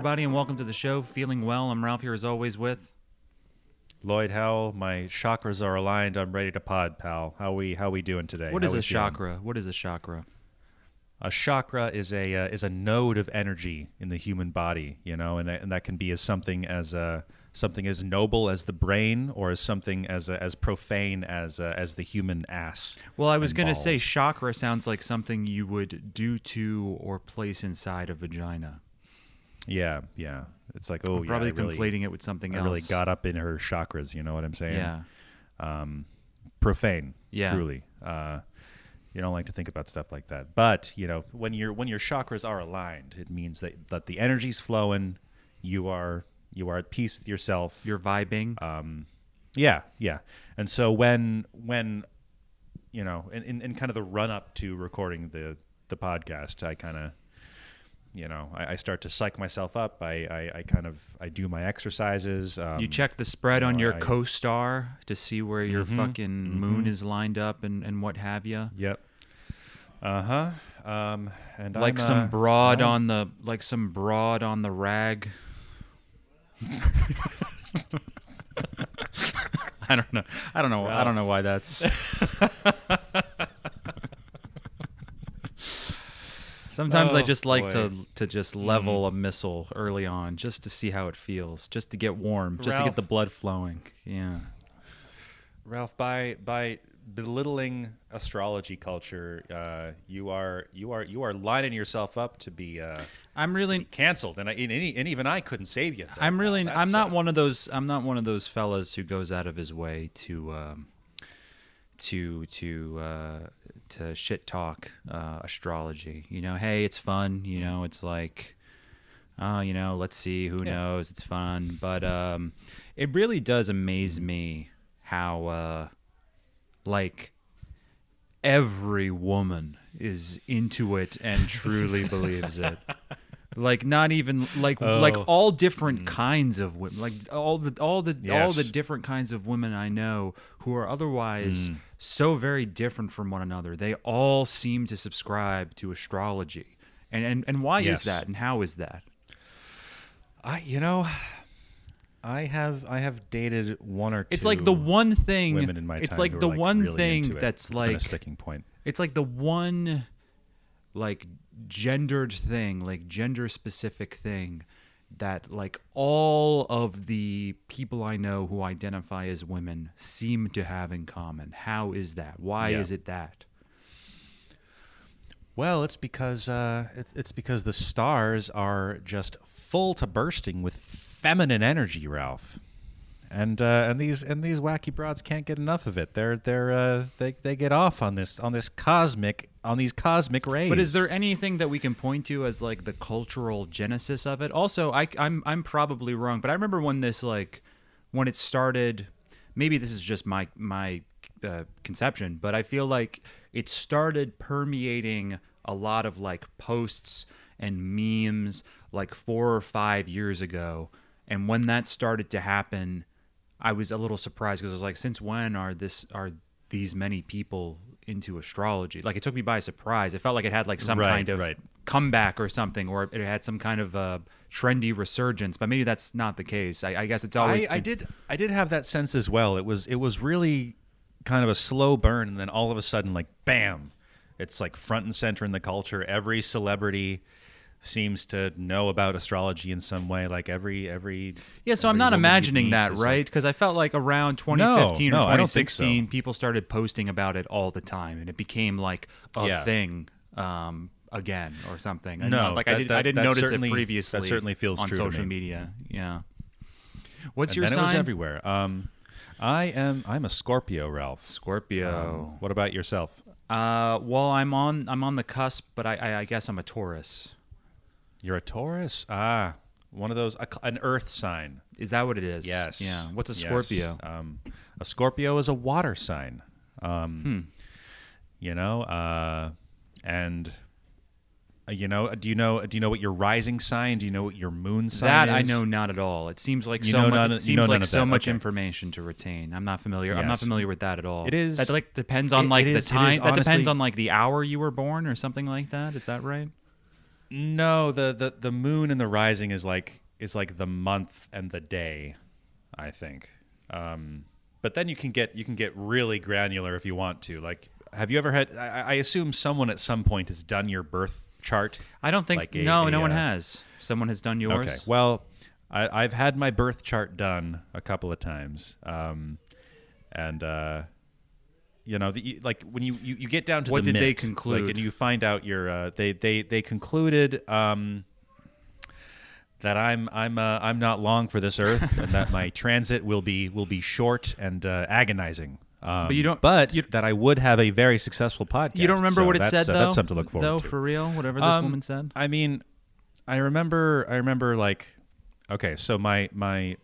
everybody, and welcome to the show. Feeling well. I'm Ralph here as always with. Lloyd Howell, my chakras are aligned. I'm ready to pod, pal. How we how we doing today? What How is we a feeling? chakra? What is a chakra? A chakra is a uh, is a node of energy in the human body, you know, and, and that can be as something as uh, something as noble as the brain, or as something as uh, as profane as uh, as the human ass. Well, I was and going to say balls. chakra sounds like something you would do to or place inside a vagina. Yeah, yeah. It's like oh, I'm probably yeah, I really, conflating it with something I else. really got up in her chakras. You know what I'm saying? Yeah. um, profane. Yeah. truly. Uh, you don't like to think about stuff like that, but you know when your when your chakras are aligned, it means that that the energy's flowing. You are you are at peace with yourself. You're vibing. um, yeah, yeah. And so when when you know in, in, in kind of the run up to recording the the podcast, I kind of you know I, I start to psych myself up. I, I, I kind of I do my exercises. Um, you check the spread you on your I- co-star to see where your Mhm, fucking moon mhm. is lined up and, and what have you. Yep. Uh huh. Um, and Like I'm, some uh, broad I'm- on the like some broad on the rag. I don't know. I don't know. I don't know why that's. Sometimes I Oh, just like to boy. Mm-hmm. to just level a missile early on, just to see how it feels, just to get warm, just to get the blood flowing. Yeah. Ralph, by by belittling astrology culture, uh, you are you are you are lining yourself up to be uh, I'm really canceled, and I, and, any- and even I couldn't save you. though, I'm really I'm not one of those I'm not one of those fellas who goes out of his way to um, to to uh, to shit talk uh, astrology. You know, hey, it's fun. You know, it's like uh, you know, let's see, who Yeah. knows? It's fun, but um, it really does amaze me how uh, like every woman is into it and truly believes it. Like not even like like Oh. all different kinds of women, like all the all the all the different kinds of women I know who are otherwise Mm. So very different from one another. They all seem to subscribe to astrology, and and, and why Yes. is that? And how is that? I you know, I have I have dated one or two. It's like the one thing. women in my it's like the like, one really thing that's been a like sticking point. it's like the one like gendered thing like gender specific thing that like all of the people i know who identify as women seem to have in common how is that why Yeah. is it that Well, it's because uh, it's because the stars are just full to bursting with feminine energy, Ralph. And uh, and these and these wacky broads can't get enough of it. They're they're uh, they they get off on this on this cosmic on these cosmic rays. But is there anything that we can point to as like the cultural genesis of it? Also, I, I'm I'm probably wrong, but I remember when this like when it started. Maybe this is just my my uh, conception, but I feel like it started permeating a lot of like posts and memes like four or five years ago. And when that started to happen, I was a little surprised because I was like, since when are this are these many people into astrology? Like it took me by surprise. It felt like it had like some Right, kind of right. comeback or something, or it had some kind of uh, trendy resurgence. But maybe that's not the case. I, I guess it's always. I, I did I did have that sense as well. It was it was really kind of a slow burn, and then all of a sudden, like bam, it's like front and center in the culture. Every celebrity seems to know about astrology in some way. Like every every Yeah, so I'm not imagining that that, right? Because I felt like around 2015 no, or I don't so. 2016, people started posting about it all the time, and it became like a Yeah. thing um, again or something. No, like I, did, that- I didn't notice it previously. that certainly feels on true social me. media. Yeah. What's and your then sign? it was everywhere. Um, I am I'm a Scorpio, Ralph. Scorpio. Um, what about yourself? Uh, well, I'm on I'm on the cusp, but I, I, I guess I'm a Taurus. You're a Taurus. Ah, one of those a, an Earth sign. Is that what it is? Yes. Yeah. What's a Yes. Scorpio? Um, a Scorpio is a water sign. Um, Hmm. You know, uh, and uh, you know, do you know? Do you know what your rising sign? Do you know what your moon sign That is? I know not at all. It seems like You so much. none It of- you know seems like so that. much Okay. information to retain. I'm not familiar. I'm not familiar with that at all. It is- That like depends on it- like it the is- time. is that depends on like the hour you were born or something like that. Is that right? No, the, the the moon and the rising is like is like the month and the day, I think. Um, but then you can get you can get really granular if you want to. Like, have you ever had? I, I assume someone at some point has done your birth chart. I don't think Like a- no, a, no one uh, has. Someone has done yours. Okay. Well, I, I've had my birth chart done a couple of times, um, and uh, you know, the, like when you, you, you get down to What the did they conclude? Like, and you find out your uh, they they they concluded um, that I'm I'm uh, I'm not long for this earth, and that my transit will be will be short and uh, agonizing. Um, But you don't- But you- that I would have a very successful podcast. You don't remember so what it said uh, though. That's something to look forward though, to. for real, whatever this Um, woman said. I mean, I remember. I remember like, okay, so my my,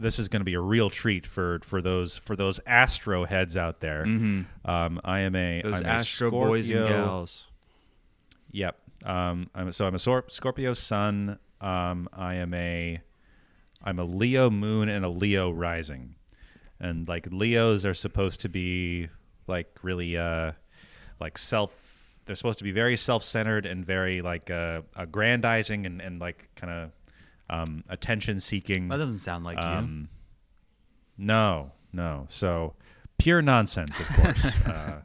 this is going to be a real treat for for those for those Astro heads out there. Um, I am a Mm-hmm. Those I'm a Astro boys and gals. Yep. Um, I'm so I'm a Sor- Scorpio Sun. Um, I am a I'm a Leo Moon and a Leo Rising, and like Leos are supposed to be like really uh like self. They're supposed to be very self-centered and very like uh, aggrandizing and and like kind of um, attention-seeking. That doesn't sound like Um, no, no. So pure nonsense, of course. uh.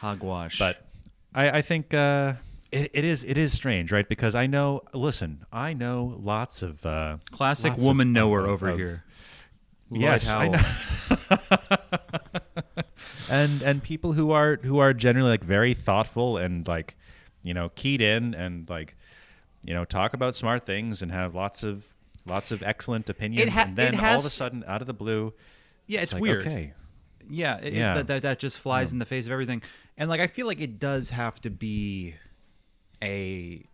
Hogwash. but I, I think uh, it, it is it is strange, right? Because I know. Listen, I know lots of uh, classic lots woman of- knower of- over of- here. Yes, Lloyd I know. and and people who are who are generally like very thoughtful and like you know keyed in and like you know talk about smart things and have lots of lots of excellent opinions ha- and then it all of a sudden out of the blue Yeah, it's, like, weird. okay Yeah, it, it- Yeah. that, that that just flies in the face of everything. And like I feel like it does have to be a it,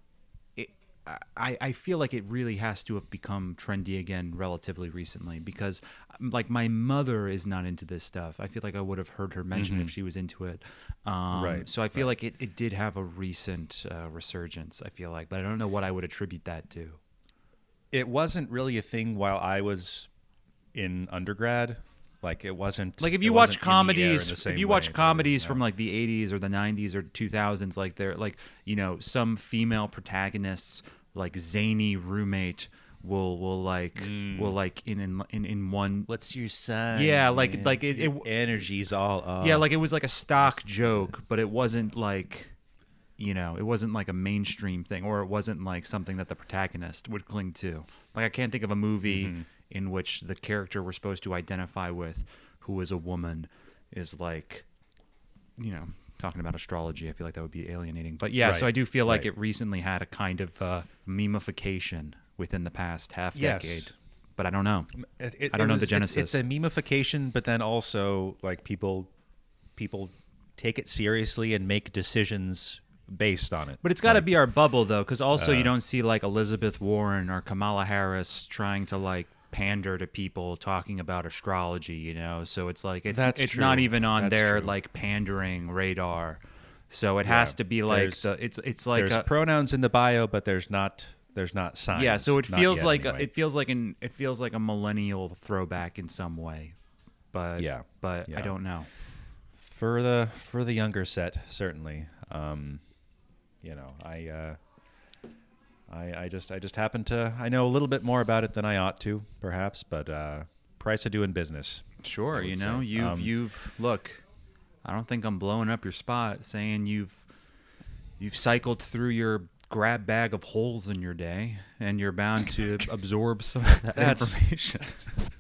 I I feel like it really has to have become trendy again relatively recently because um, like my mother is not into this stuff. I feel like I would have heard her mention it if she was into it. Um, Mm-hmm. Right, So I feel like it, it did have a recent uh, resurgence. I feel like, but I don't know what I would attribute that to. it wasn't really a thing while I was in undergrad. Like it wasn't like if you watch in the air in comedies if you watch that it is comedies from like the 80s or the 90s or 2000s like they're like you know some female protagonists like zany roommate will will like Mm. will like in in in, in one what's your sign? Yeah, like- man? like it- it- energy's all off. yeah like it was like a stock joke but it wasn't like you know it wasn't like a mainstream thing or it wasn't like something that the protagonist would cling to like i can't think of a movie Mm-hmm. In which the character we're supposed to identify with who is a woman is like you know talking about astrology i feel like that would be alienating but yeah so i do feel like right. it recently had a kind of uh, memification within the past half Yes. decade but i don't know It- it- I don't know the genesis. it's- It's, a memification, but then also like people, people take it seriously and make decisions based on it. But it's got to be our bubble though, because also Uh, you don't see like Elizabeth Warren or Kamala Harris trying to like pander to people talking about astrology, you know. So it's like it's That's it's not even on That's their true. like pandering radar. So it Yeah. has to be like it's it's like there's a, pronouns in the bio, but there's not there's not signs. yeah. So it feels like a, it feels like an it feels like a millennial throwback in some way. But Yeah. but I don't know. for the for the younger set certainly. Um, you know, I. Uh, I, I just I just happen to I know a little bit more about it than I ought to, perhaps, but uh, price of doing business. Sure, you know, say. you've Um, you've look. I don't think I'm blowing up your spot saying you've you've cycled through your grab bag of holes in your day, and you're bound to absorb some of that information.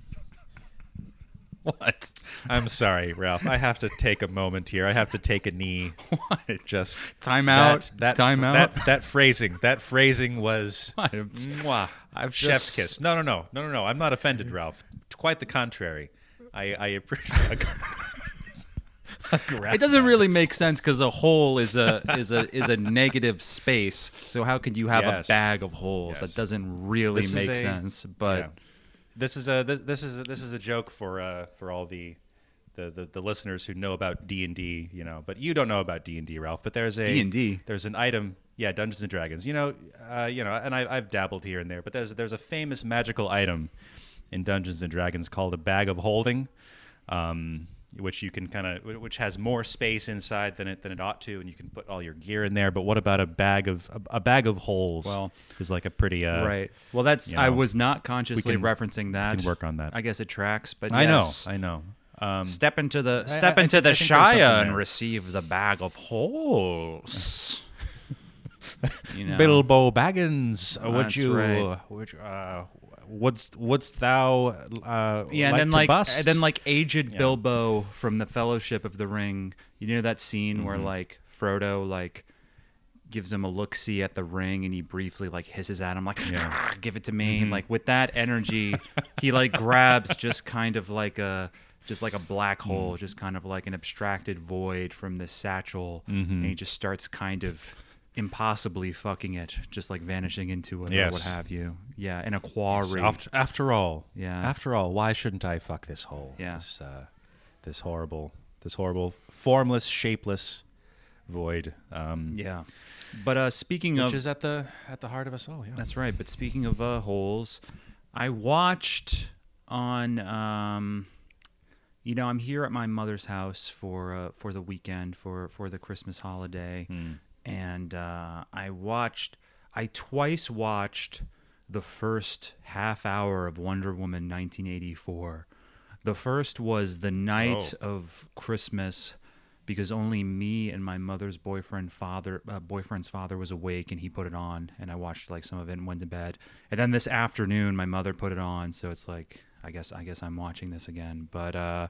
what? I'm sorry, Ralph. I have to take a moment here. I have to take a knee. What? Just Time out. That, that Time That, out. that phrasing. That phrasing was What? mwah, I've chef's just- kiss. No, no, no, no, no, no. I'm not offended, mm-hmm. Ralph. Quite the contrary. I, I appreciate. It doesn't really make sense because a hole is a is a is a negative space. So how could you have Yes. a bag of holes? Yes. That doesn't really This make a- sense. But Yeah. This is a this, this is a, this is a joke for uh, for all the, the, the, the listeners who know about D and D, you know, but you don't know about D and D, Ralph. But there's a D&D? There's an item, yeah, Dungeons and Dragons. You know, uh, you know, and I, I've dabbled here and there, but there's there's a famous magical item in Dungeons and Dragons called a bag of holding. Um, which you can kind of which has more space inside than it than it ought to, and you can put all your gear in there. But what about a bag of a, a bag of holes? Well, is like a pretty uh, right. Well, that's you I was not consciously can- referencing that. You can work on that. I guess it tracks, but I yes. know, I know. Um, Step into the step I into the I there's something Shire and receive the bag of holes. you know, Bilbo Baggins, would you? right. Would you, uh, wouldst wouldst thou? Uh, yeah, and like then to like bust? and then like aged Bilbo from the Fellowship of the Ring. You know that scene Mm-hmm. where like Frodo like gives him a look see at the ring and he briefly like hisses at him like "Ah, give it to me Mm-hmm. like with that energy he like grabs just kind of like a just like a black Mm. hole just kind of like an abstracted void from this satchel Mm-hmm. and he just starts kind of impossibly fucking it just like vanishing into it or what have you yeah in a quarry After, after all, Yeah. After all, why shouldn't I fuck this hole? Yeah. This, uh, this horrible, this horrible, formless, shapeless void. Um, yeah but uh speaking Which of which is at the at the heart of us all. Yeah. That's right. But speaking of uh, holes, I watched on. Um, you know, I'm here at my mother's house for uh, for the weekend for for the Christmas holiday, and uh, I watched. I twice watched the first half hour of Wonder Woman 1984. The first was the night of Christmas because only me and my mother's boyfriend father uh, boyfriend's father was awake and he put it on and I watched like some of it and went to bed. And then this afternoon my mother put it on, so it's like I guess I guess I'm watching this again. But uh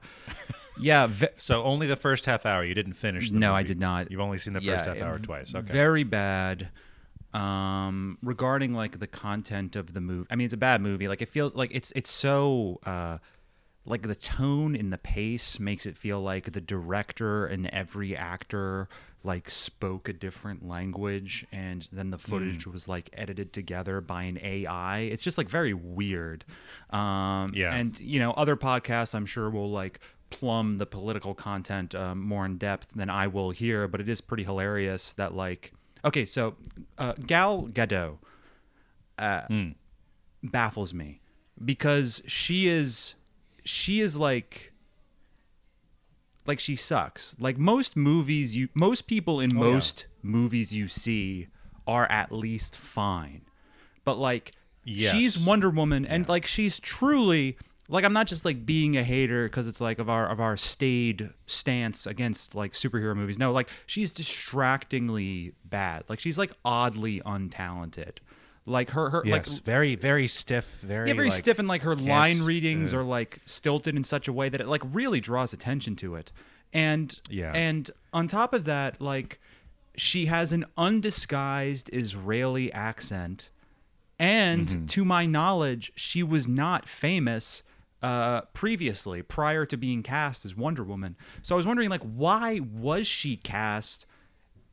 yeah, ve- so only the first half hour. You didn't finish. The no, I did not. You've only seen the Yeah, first half hour twice. Okay. Very bad. Um, regarding like the content of the movie, I mean, it's a bad movie. Like it feels like it's it's so uh, like the tone and the pace makes it feel like the director and every actor like spoke a different language, and then the footage Hmm. was like edited together by an AI. It's just like very weird. Um, Yeah. and you know, other podcasts I'm sure will like plumb the political content um, more in depth than I will here, but it is pretty hilarious that like okay, so uh, Gal Gadot uh, baffles me because she is she is like like she sucks. Like most movies you most people in Oh, yeah. most movies you see are at least fine. But like Yes. she's Wonder Woman and like she's truly like I'm not just like being a hater because it's like of our of our staid stance against like superhero movies. No, like she's distractingly bad. Like she's like oddly untalented. Like her her Yes. like very very stiff. Very yeah, very like, stiff and like her line readings uh, are like stilted in such a way that it like really draws attention to it. And Yeah. and on top of that, like she has an undisguised Israeli accent. And Mm-hmm. to my knowledge, she was not famous uh, previously, prior to being cast as Wonder Woman. So I was wondering, like, why was she cast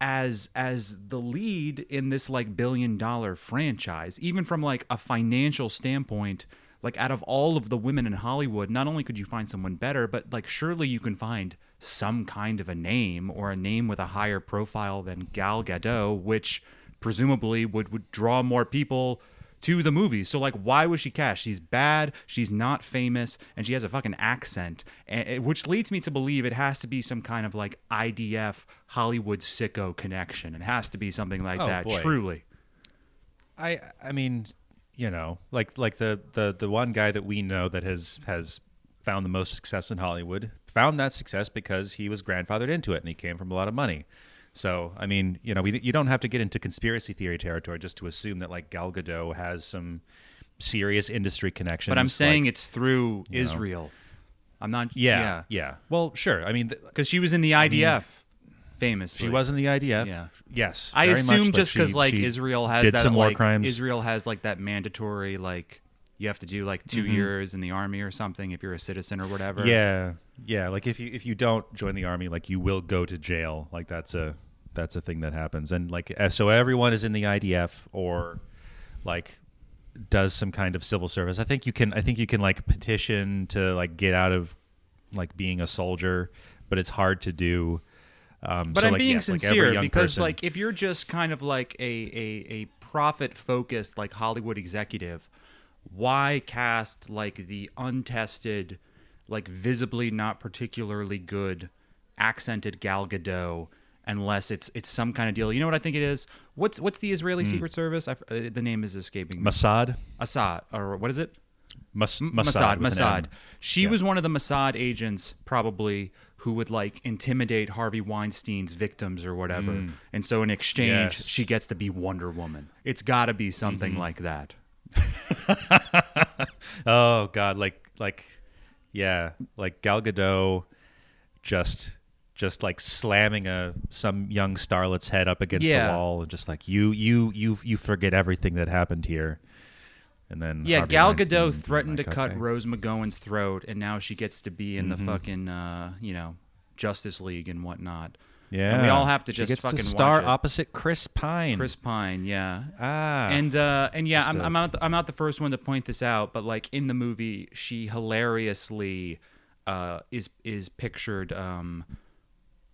as as the lead in this like billion dollar franchise even from like a financial standpoint like out of all of the women in Hollywood not only could you find someone better but like surely you can find some kind of a name or a name with a higher profile than Gal Gadot which presumably would would draw more people to the movie. So like, why was she cast? She's bad. She's not famous, and she has a fucking accent, and, which leads me to believe it has to be some kind of like IDF Hollywood sicko connection. It has to be something like Oh, that. boy. Truly, I I mean, you know, like like the the the one guy that we know that has has found the most success in Hollywood found that success because he was grandfathered into it and he came from a lot of money. So I mean, you know, we you don't have to get into conspiracy theory territory just to assume that like Gal Gadot has some serious industry connections. but I'm saying like- it's through you know. Israel. I'm not. yeah, yeah, yeah. Well, sure. I mean, th- because she was in the IDF, famously. she was in the IDF. Yeah. Yes. I very much, assume just because like she Israel has did that some war like crimes. Israel has like that mandatory like you have to do like 2 Mm-hmm. years in the army or something if you're a citizen or whatever. Yeah, yeah. Like if you if you don't join the army, like you will go to jail. Like that's a that's a thing that happens. And like so, everyone is in the IDF or like does some kind of civil service. I think you can. I think you can like petition to like get out of like being a soldier, but it's hard to do. Um, But so, I'm like, being yes, sincere young because person- like if you're just kind of like a a, a profit focused like Hollywood executive, why cast like the untested like visibly not particularly good accented Gal Gadot unless it's it's some kind of deal. You know what I think it is? What's what's the Israeli Secret Service? I, uh, the name is escaping me. Mossad, Assad or what is it? Mas- Mossad, Mossad. She Yeah. was one of the Mossad agents, probably, who would like intimidate Harvey Weinstein's victims or whatever. And so in exchange, Mm. Yes. Mm-hmm. she gets to be Wonder Woman. It's got to be something like that. Oh God, like like yeah, like Gal Gadot just just like slamming a some young starlet's head up against Yeah. the wall and just like you you you you forget everything that happened here. And then Yeah, Harvey Gal Weinstein Gadot threatened like, to cut okay. Rose McGowan's throat, and now she gets to be in Mm-hmm. the fucking, uh, you know, Justice League and whatnot. Yeah, And we all have to She just gets fucking to star opposite Chris Pine. Chris Pine, yeah. ah, and uh, and yeah, I'm, a- I'm not the, I'm not the first one to point this out, but like in the movie, she hilariously uh, is is pictured, um,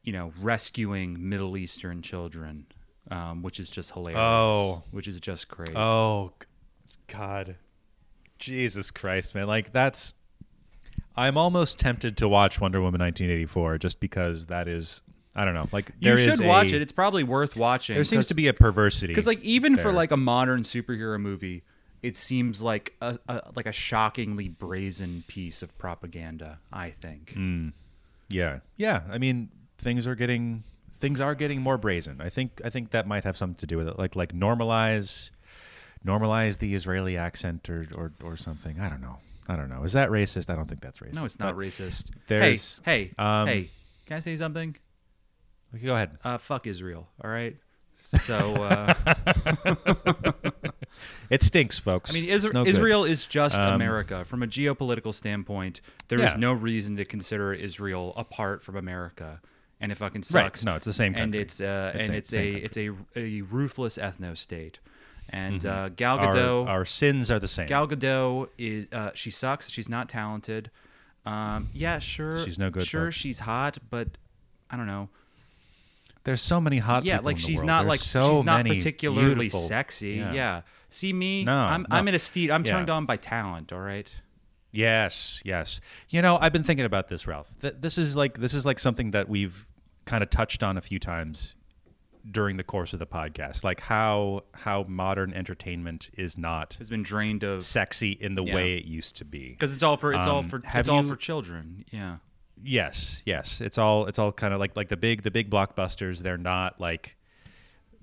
you know, rescuing Middle Eastern children, um, which is just hilarious. Oh. which is just great. Oh, God. Jesus Christ, man. Like, that's. I'm almost tempted to watch Wonder Woman 1984 just because that is. I don't know. Like, you there should watch a- it. It's probably worth watching. There seems to be a perversity. because like even for like a modern superhero movie, it seems like a, a like a shockingly brazen piece of propaganda. I think. Mm. Yeah. Yeah. I mean, things are getting. Things are getting more brazen. I think. I think that might have something to do with it. Like, like normalize, normalize the Israeli accent or, or, or something. I don't know. I don't know. Is that racist? I don't think that's racist. No, it's not But- racist. there's, hey, hey, um, hey! Can I say something? Okay, go ahead. Uh, fuck Israel. All right. So uh, It stinks, folks. I mean, Isra- no. Israel is just Um, America from a geopolitical standpoint. There is Yeah. no reason to consider Israel apart from America, and it fucking Right. sucks. No, it's the same and it's uh, It's and the it's a it's a a ruthless ethno state. And uh, Mm-hmm. Gal our, Gadot, our sins are the same. Gal Gadot is uh, she sucks. She's not talented. Um, yeah, sure. She's no good, Sure, folks. she's hot, but I don't know. There's so many hot yeah, like she's not There's like so she's not particularly beautiful- sexy. Yeah. Yeah. See me? No, I'm no. I'm in a steed. I'm Yeah. turned on by talent. All right. Yes, yes. You know, I've been thinking about this, Ralph. Th- this is like this is like something that we've kind of touched on a few times during the course of the podcast, like how how modern entertainment is not Has been drained of sexy in the Yeah. way it used to be. because it's all for it's all Um, for have it's all you- for children. Yeah. Yes, yes. It's all it's all kind of like like the big the big blockbusters. They're not like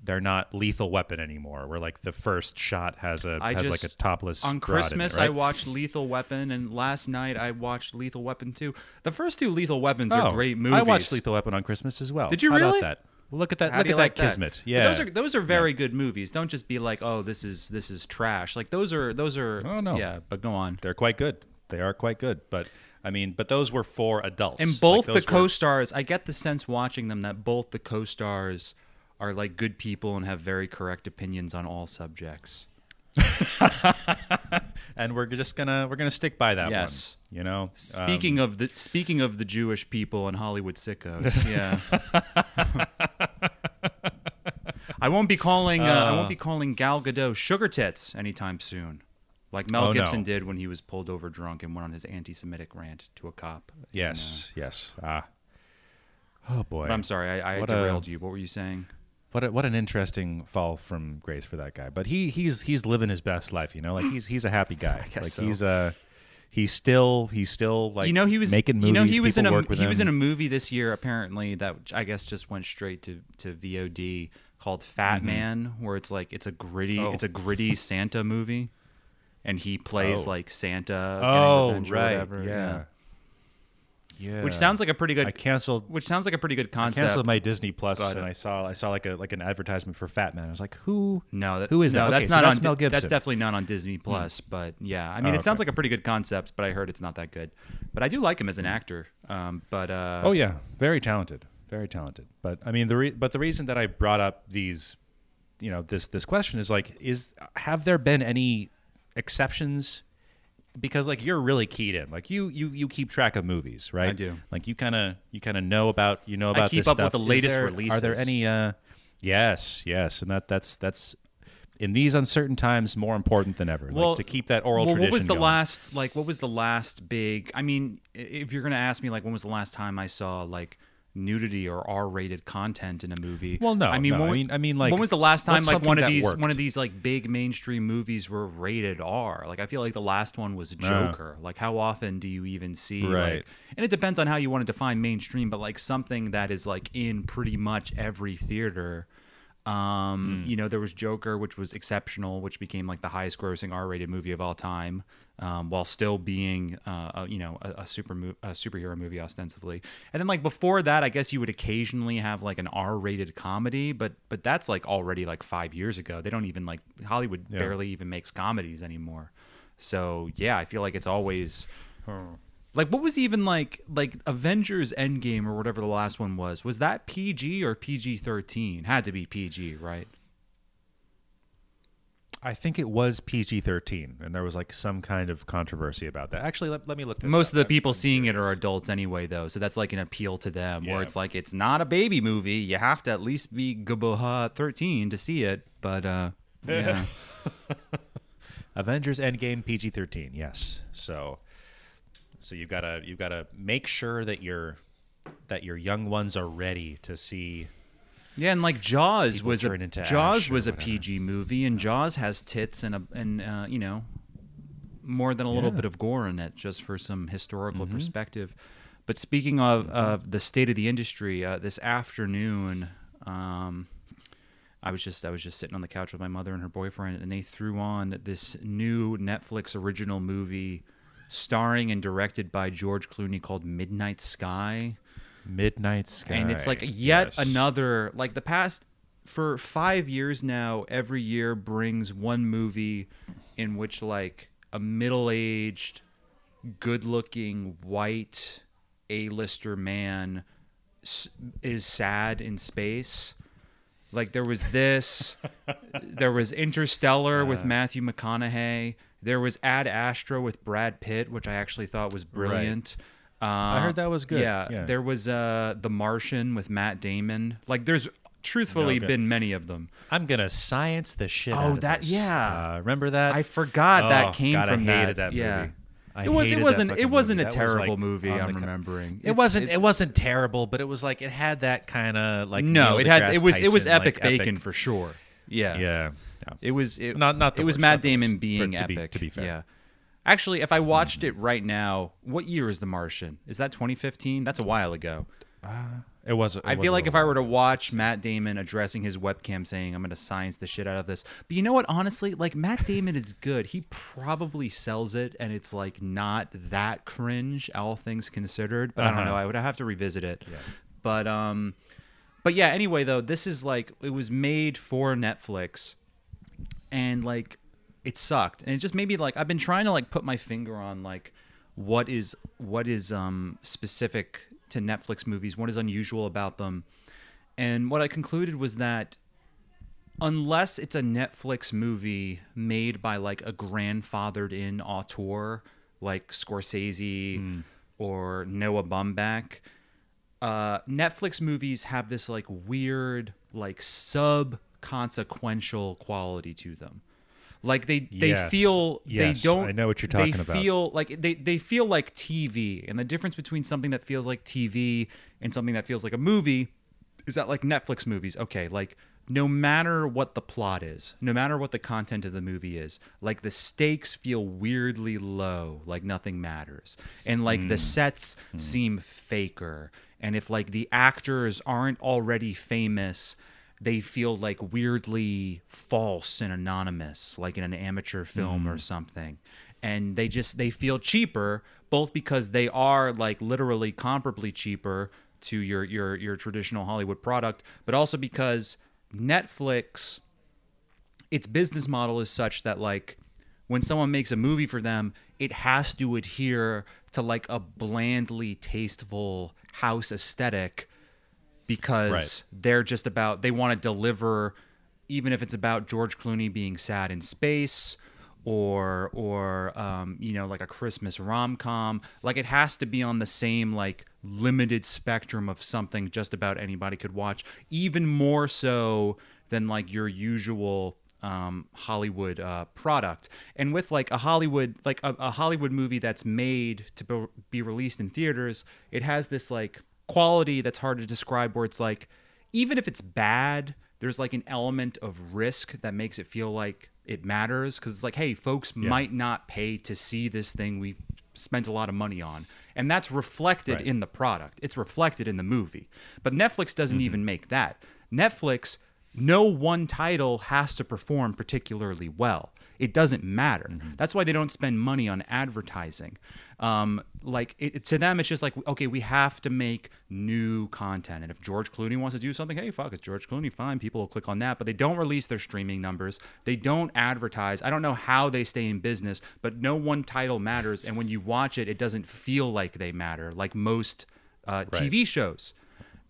they're not lethal weapon anymore. Where like the first shot has a I has just- like a topless On in it, Christmas, right? I watched Lethal Weapon, and last night I watched Lethal Weapon 2. The first two Lethal Weapons Oh, are great movies. I watched Lethal Weapon on Christmas as well. Did you How really? About that? Look at that. How look at like that kismet. But Yeah. those are those are very good movies. Don't just be like, oh, this is this is trash. Like those are those are. Oh, no. Yeah, but go on. They're quite good. They are quite good. But I mean, but those were for adults. And Like, both the co-stars, I get the sense watching them that both the co-stars are like good people and have very correct opinions on all subjects. and we're just gonna we're gonna stick by that Yes. one. You know. Speaking of the speaking of the Jewish people and Hollywood sickos, yeah. I won't be calling uh, I won't be calling Gal Gadot sugar tits anytime soon, like Mel Oh, no. Gibson did when he was pulled over drunk and went on his anti-Semitic rant to a cop. Yes. Yes. Ah. Oh boy. But I'm sorry, I, I What a- derailed you. What were you saying? What a, what an interesting fall from grace for that guy. But he he's he's living his best life, you know. Like he's he's a happy guy. guess like so. he's uh he's still he's still like you know he was making movies. You know he was in a he was in a movie this year apparently that I guess just went straight to to VOD called Fatman, where it's like it's a gritty Mm-hmm. Oh. it's a gritty Santa movie, and he plays Oh. like Santa. Oh right, whatever, yeah. yeah, Which sounds like a pretty good. I canceled which sounds like a pretty good I concept. canceled my Disney Plus but, and I saw I saw like a like an advertisement for Fatman. I was like, who? no, that, Who is no, that? That's Okay, so not that's on. Mel Gibson. That's definitely not on Disney Plus. But yeah, I mean, Oh, it sounds like a pretty good concept. But I heard it's not that good. But I do like him as an actor. Um, but uh, Oh yeah, very talented, very talented. But I mean the re- but the reason that I brought up these, you know, this this question is like, is have there been any exceptions? Because like you're really keyed in, like you you you keep track of movies, right? I do. Like you kind of you kind of know about you know about I keep up with the latest there- Are there any? uh Yes, yes, and that that's that's in these uncertain times more important than ever. Well, like to keep that oral well, tradition. what was the going. last like? What was the last big? I mean, if you're gonna ask me, like, when was the last time I saw like nudity or R-rated content in a movie? Well, no, I mean, no, when, I mean- I mean, like, when was the last time like one of these worked? one of these like big mainstream movies were rated R? Like, I feel like the last one was Joker. Like, how often do you even see? Right. Like, and it depends on how you want to define mainstream, but like something that is like in pretty much every theater. Um, you know, there was Joker, which was exceptional, which became like the highest grossing R-rated movie of all time, um, while still being, uh, a, you know, a, a super mo- a superhero movie ostensibly. And then like before that, I guess you would occasionally have like an R-rated comedy, but but that's like already like five years ago. They don't even like Hollywood barely even makes comedies anymore. So yeah, I feel like it's always. Like what was even like like Avengers Endgame or whatever the last one was? Was that PG or PG thirteen? Had to be PG, right? I think it was PG thirteen, and there was like some kind of controversy about that. Actually, let, let me look. This Most up. of the I'm- people seeing it are adults anyway, though, so that's like an appeal to them. Yeah. Where it's like it's not a baby movie. You have to at least be Gaboha thirteen to see it. But uh, yeah, Avengers Endgame PG thirteen. Yes. So, so you gotta you gotta make sure that your that your young ones are ready to see. yeah, and like Jaws was a Jaws was a. PG movie, and Jaws has tits and a and uh, you know more than a little Yeah. bit of gore in it, just for some historical Mm-hmm. perspective. But speaking of, of the state of the industry, uh, this afternoon, um, I was just I was just sitting on the couch with my mother and her boyfriend, and they threw on this new Netflix original movie, starring and directed by George Clooney called Midnight Sky Midnight Sky. and it's like yet Yes. another like the past for five years now every year brings one movie in which like a middle-aged good-looking white a-lister man is sad in space like there was this there was interstellar Uh. with matthew mcconaughey there was ad astra with brad pitt which i actually thought was brilliant uh, I heard that was good. yeah, Yeah. there was uh The Martian with Matt Damon. Like there's truthfully Okay. been many of them. I'm gonna science the shit. Oh, out of that- yeah. Uh, remember that? I forgot Oh, that came God, I from hated that. that yeah. movie. I it was it wasn't it wasn't movie. a That terrible like, movie, I'm remembering. It It's- wasn't. it's- it wasn't terrible, but it was like it had that kind of like No, it had it was it was epic like, bacon for sure. Yeah. Yeah, yeah. It was it, Not- not it was Matt Damon being to- to be- epic. to be fair. Yeah. Actually, if I watched it right now, what year is The Martian? Is that 2015? That's a while ago. It was. It I feel like if I were to watch Matt Damon addressing his webcam saying, I'm going to science the shit out of this. But you know what? Honestly, like Matt Damon is good. He probably sells it and it's like not that cringe, all things considered. But I don't Uh-huh. know. I would have to revisit it. Yeah. But, um, but yeah, anyway, though, this is like, it was made for Netflix and like it sucked. And it just made me like i've been trying to like put my finger on like what is what is um specific to netflix movies what is unusual about them. And what i concluded was that unless it's a netflix movie made by like a grandfathered in auteur like scorsese or noah baumbach uh, Netflix movies have this like weird, like sub consequential quality to them. Like they they Yes. feel Yes, they don't. I know what you're they talking about. feel like they they feel like TV, and the difference between something that feels like TV and something that feels like a movie is that like Netflix movies, okay, like no matter what the plot is, no matter what the content of the movie is, like the stakes feel weirdly low, like nothing matters. And like the hmm. sets hmm. seem faker. And if like the actors aren't already famous, they feel like weirdly false and anonymous, like in an amateur film or mm. something. And they just they feel cheaper, both because they are like literally comparably cheaper to your your your traditional Hollywood product, but also because Netflix its business model is such that like when someone makes a movie for them, it has to adhere to like a blandly tasteful house aesthetic because Right. they're just about they want to deliver even if it's about George Clooney being sad in space or or um, you know like a Christmas rom-com like it has to be on the same like limited spectrum of something just about anybody could watch even more so than like your usual um, Hollywood uh, product. And with like a Hollywood like a, a Hollywood movie that's made to be, be released in theaters, it has this like quality that's hard to describe. Where it's like even if it's bad, there's like an element of risk that makes it feel like it matters because it's like, hey, folks might not pay to see this thing we've spent a lot of money on. And that's reflected Right. in the product. It's reflected in the movie. But Netflix doesn't mm-hmm. even make that. Netflix, no one title has to perform particularly well. It doesn't matter. That's why they don't spend money on advertising. Um, like it, it- to them, it's just like okay, we have to make new content, and if George Clooney wants to do something, hey, fuck, it's George Clooney, fine, people will click on that. But they don't release their streaming numbers. They don't advertise. I don't know how they stay in business, but no one title matters, and when you watch it, it doesn't feel like they matter, like most uh, TV shows.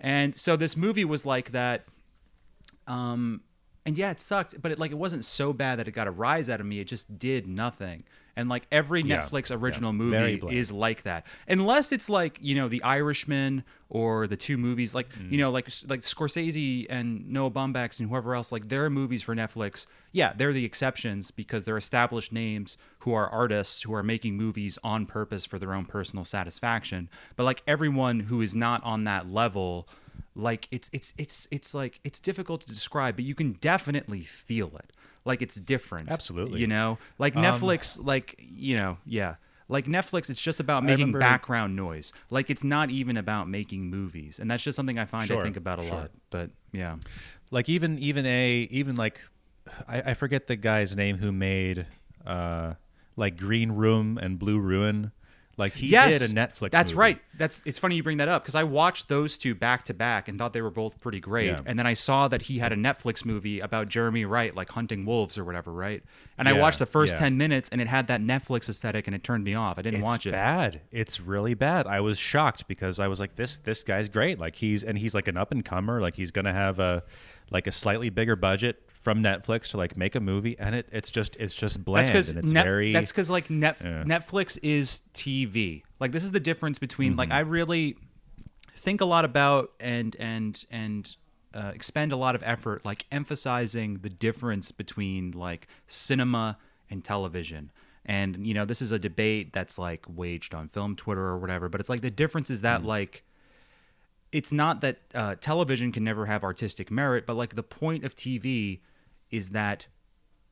And so this movie was like that um and yeah it sucked but it like it wasn't so bad that it got a rise out of me it just did nothing and like every Yeah, netflix original yeah. Movie is like that unless it's like you know the irishman or the two movies like Mm. you know like like scorsese and noah baumbach and whoever else like their movies for netflix yeah they're the exceptions because they're established names who are artists who are making movies on purpose for their own personal satisfaction but like everyone who is not on that level like it's it's it's it's like it's difficult to describe but you can definitely feel it like it's different Absolutely. you know like netflix like you know yeah like netflix it's just about making remember- background noise like it's not even about making movies and that's just something i find i think about a sure. lot but yeah like even even a even like I, I forget the guy's name who made uh like Green Room and Blue Ruin. Like he yes did a Netflix. that's movie. right that's it's funny you bring that up because i watched those two back to back and thought they were both pretty great Yeah. and then i saw that he had a netflix movie about jeremy wright like hunting wolves or whatever right and i watched the first yeah. 10 minutes and it had that netflix aesthetic and it turned me off i didn't It's watch it bad. It's really bad. I was shocked because I was like, this this guy's great. Like he's and he's like an up and comer. Like he's gonna have a like a slightly bigger budget from Netflix to like make a movie, and it it's just it's just bland That's and it's very that's because like Net- Yeah. Netflix is TV. Like this is the difference between like Mm-hmm. I really think a lot about and and and uh, expend a lot of effort like emphasizing the difference between like cinema and television. And you know this is a debate that's like waged on film Twitter or whatever. But it's like the difference is Mm. that like it's not that uh, television can never have artistic merit, but like the point of TV is that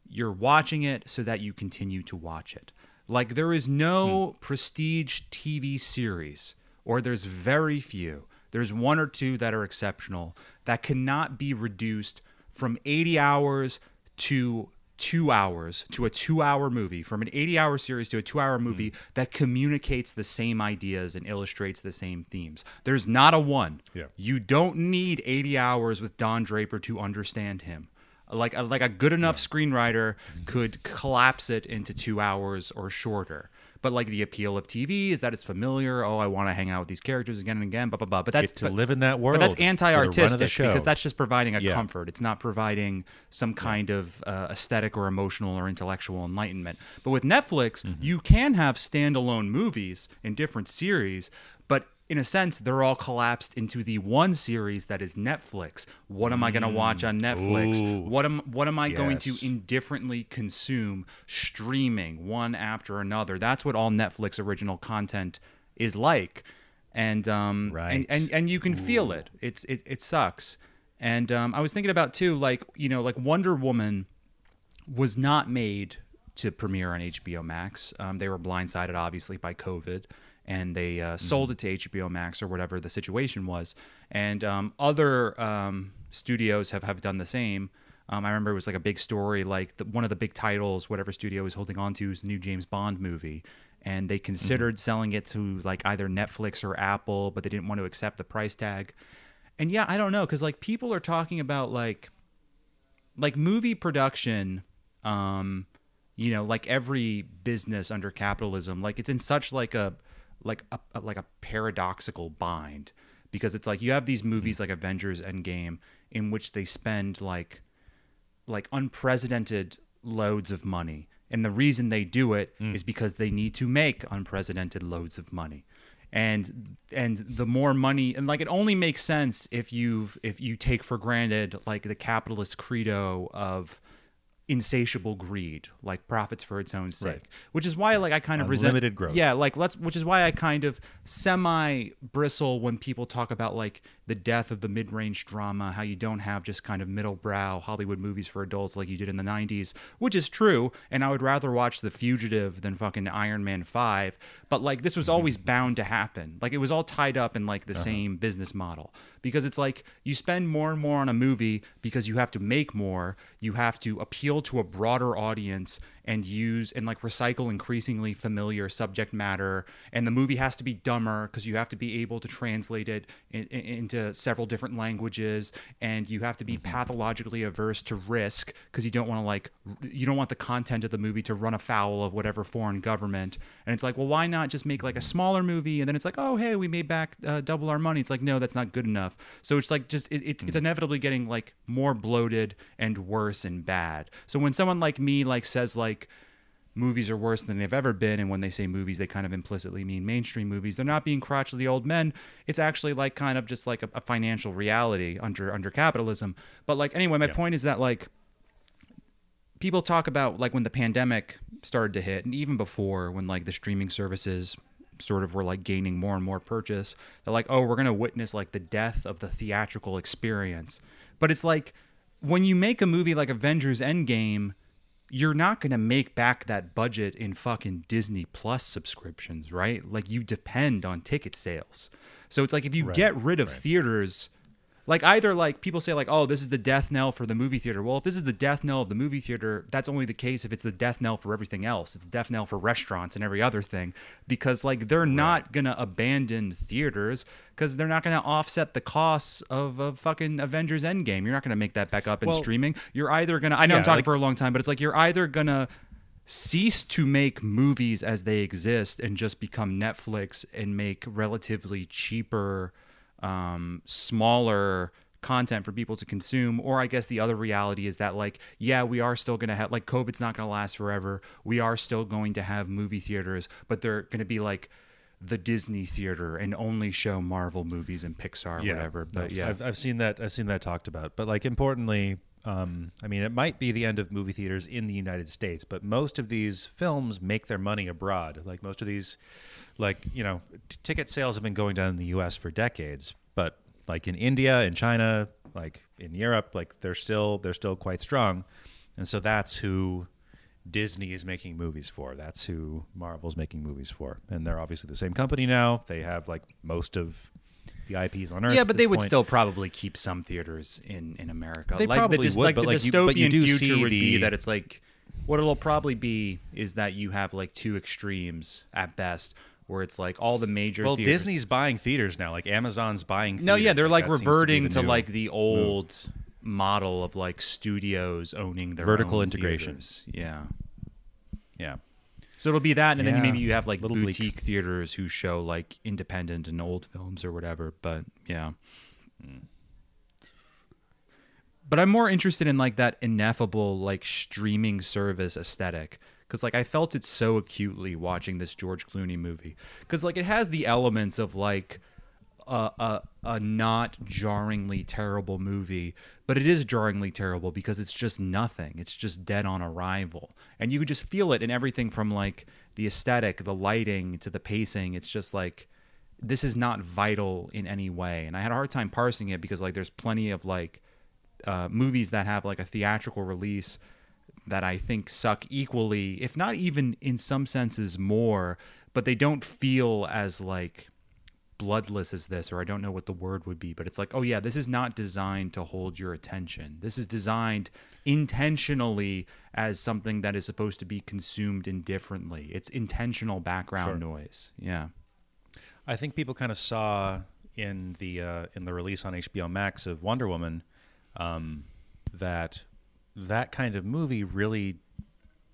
you're watching it so that you continue to watch it. Like there is no hmm. prestige TV series, or there's very few. There's one or two that are exceptional that cannot be reduced from 80 hours to two hours to a two hour movie, from an 80 hour series to a two hour hmm. movie that communicates the same ideas and illustrates the same themes. There's not a one. Yeah. You don't need 80 hours with Don Draper to understand him. Like a, like a good enough screenwriter could collapse it into two hours or shorter. But like the appeal of TV is that it's familiar. Oh, I want to hang out with these characters again and again. Blah blah blah. But that's to but- live in that world. But that's for the run of the anti-artistic because that's just providing a Yeah. comfort. It's not providing some kind of uh, aesthetic or emotional or intellectual enlightenment. But with Netflix, Mm-hmm. you can have standalone movies in different series, in a sense, they're all collapsed into the one series that is Netflix. What am I going to watch on Netflix? Ooh. What am what am I going to indifferently consume streaming one after another? That's what all Netflix original content is like. And um Right. and, and and you can feel it. It's it it sucks. And um I was thinking about too like, you know, like Wonder Woman was not made to premiere on HBO Max. Um, they were blindsided, obviously, by COVID, and they uh, sold it to HBO Max or whatever the situation was. And um, other um, studios have, have done the same. Um, I remember it was like a big story, like the, one of the big titles, whatever studio was holding on to, is the new James Bond movie. And they considered selling it to like either Netflix or Apple, but they didn't want to accept the price tag. And yeah, I don't know, because like people are talking about like like movie production um you know like every business under capitalism like it's in such like a like a, a- like a paradoxical bind because it's like you have these movies like Avengers Endgame in which they spend like like unprecedented loads of money. And the reason they do it hmm. is because they need to make unprecedented loads of money. And and the more money and like it only makes sense if you've if you take for granted like the capitalist credo of insatiable greed, like profits for its own sake. Right. Which is why like I kind of resent Unlimited growth. Yeah, like let's which is why I kind of semi bristle when people talk about like the death of the mid-range drama, how you don't have just kind of middle brow Hollywood movies for adults like you did in the 90s, which is true, and I would rather watch The Fugitive than fucking Iron Man 5, but like this was mm-hmm. always bound to happen. Like it was all tied up in like the uh-huh. same business model because it's like you spend more and more on a movie because you have to make more, you have to appeal to a broader audience and use and like recycle increasingly familiar subject matter. And the movie has to be dumber because you have to be able to translate it in, in- into several different languages and you have to be pathologically averse to risk because you don't want to like you don't want the content of the movie to run afoul of whatever foreign government. And it's like well why not just make like a smaller movie? And then it's like oh hey we made back uh, double our money. It's like no that's not good enough. So it's like just it, it's, it's inevitably getting like more bloated and worse and bad. So when someone like me like says like movies are worse than they've ever been and when they say movies they kind of implicitly mean mainstream movies. They're not being crotchety old men. It's actually like kind of just like a, a financial reality under under capitalism. But like anyway my Yeah. point is that like people talk about like when the pandemic started to hit and even before when like the streaming services sort of were like gaining more and more purchase they're like oh we're going to witness like the death of the theatrical experience. But it's like when you make a movie like Avengers Endgame you're not going to make back that budget in fucking Disney Plus subscriptions, right? Like you depend on ticket sales. So it's like if you Right, get rid of right. theaters, like either like people say like, "Oh, this is the death knell for the movie theater." Well, if this is the death knell of the movie theater, that's only the case if it's the death knell for everything else. It's the death knell for restaurants and every other thing because like they're not going to abandon theaters cuz they're not going to offset the costs of a fucking Avengers Endgame. You're not going to make that back up in Well- streaming. You're either going to I know I'm talking like- for a long time, but it's like you're either going to cease to make movies as they exist and just become Netflix and make relatively cheaper, um, smaller content for people to consume. Or I guess the other reality is that, like, yeah, we are still going to have, like, COVID's not going to last forever. We are still going to have movie theaters, but they're going to be like, the Disney theater and only show Marvel movies and Pixar or whatever. no, But yeah, I've, I've seen that. I've seen that talked about. But like importantly, um, I mean, it might be the end of movie theaters in the United States, but most of these films make their money abroad. Like most of these, like you know, t- ticket sales have been going down in the U.S. for decades, but like in India, in China, like in Europe, like they're still they're still quite strong, and so that's who. Disney is making movies for. That's who Marvel's making movies for. And they're obviously the same company now. They have like most of the IPs on Earth. Yeah, but they would point. still probably keep some theaters in in America. They like probably the, would, like but, the like, you- dystopian but you future would be that it's like what it'll probably be is that you have like two extremes at best, where it's like all the major. Well, theaters- Disney's buying theaters now. Like Amazon's buying. No, yeah, they're like that seems to reverting the to, like the old model of like studios owning their Vertical own integration. theaters. Yeah. yeah. So it'll be that, and then maybe you have like Little bleak. boutique theaters who show like independent and old films or whatever. But yeah. But I'm more interested in like that ineffable like streaming service aesthetic because like I felt it so acutely watching this George Clooney movie because like it has the elements of like a, a a not jarringly terrible movie, but it is jarringly terrible because it's just nothing. It's just dead on arrival, and you could just feel it in everything from like the aesthetic, the lighting, to the pacing. It's just like this is not vital in any way, and I had a hard time parsing it because like there's plenty of like uh, movies that have like a theatrical release that I think suck equally, if not even in some senses more, but they don't feel as like bloodless as this, or I don't know what the word would be, but it's like, oh yeah, this is not designed to hold your attention. This is designed intentionally as something that is supposed to be consumed indifferently. It's intentional background Sure. noise. Yeah. I think people kind of saw in the uh, in the release on HBO Max of Wonder Woman um, that that kind of movie really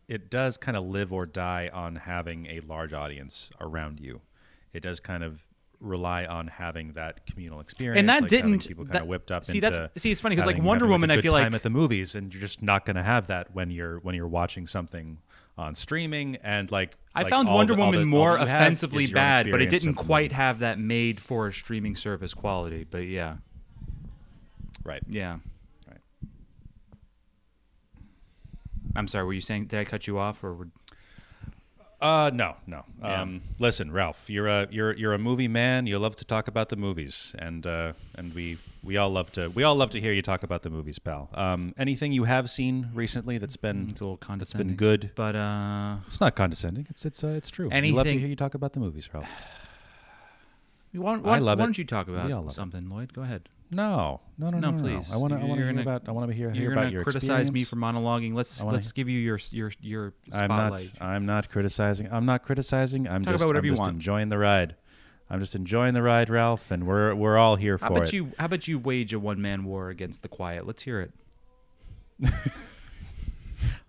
it does kind of live or die on having a large audience around you. It does kind of rely on having that communal experience, And that like didn't- people kind of whipped up. see, that's- see, it's funny because like, Wonder Woman, I feel time like- at the movies, and you're just not going to have that when you're when you're watching something on streaming and like I like, found Wonder the- Woman the- more that you have offensively is your own bad, but it didn't quite have that made for a streaming service quality. But yeah, right. yeah. Right. I'm sorry. Were you saying? Did I cut you off or? Were, Uh, no, no. Yeah. Um, listen, Ralph, you're a you're you're a movie man. You love to talk about the movies, and uh, and we we all love to we all love to hear you talk about the movies, pal. Um, anything you have seen recently that's been it's a little condescending. been good? But uh, It's not condescending. It's it's uh, it's true. Anything? We love to hear you talk about the movies, Ralph. why, don't- I why, love why it. don't you talk about love it. something, Lloyd? Go ahead. No, no, no, No, no, no, please. I want to I want to hear gonna- about I want to hear, hear You're about your criticize me for monologuing. Let's let's he- give you your your your I'm not. I'm not criticizing. I'm not criticizing. I'm Talk just. about whatever I'm you just want. enjoying the ride. I'm just enjoying the ride, Ralph, and we're we're all here for How about it. you? How about you wage a one man war against the quiet? Let's hear it.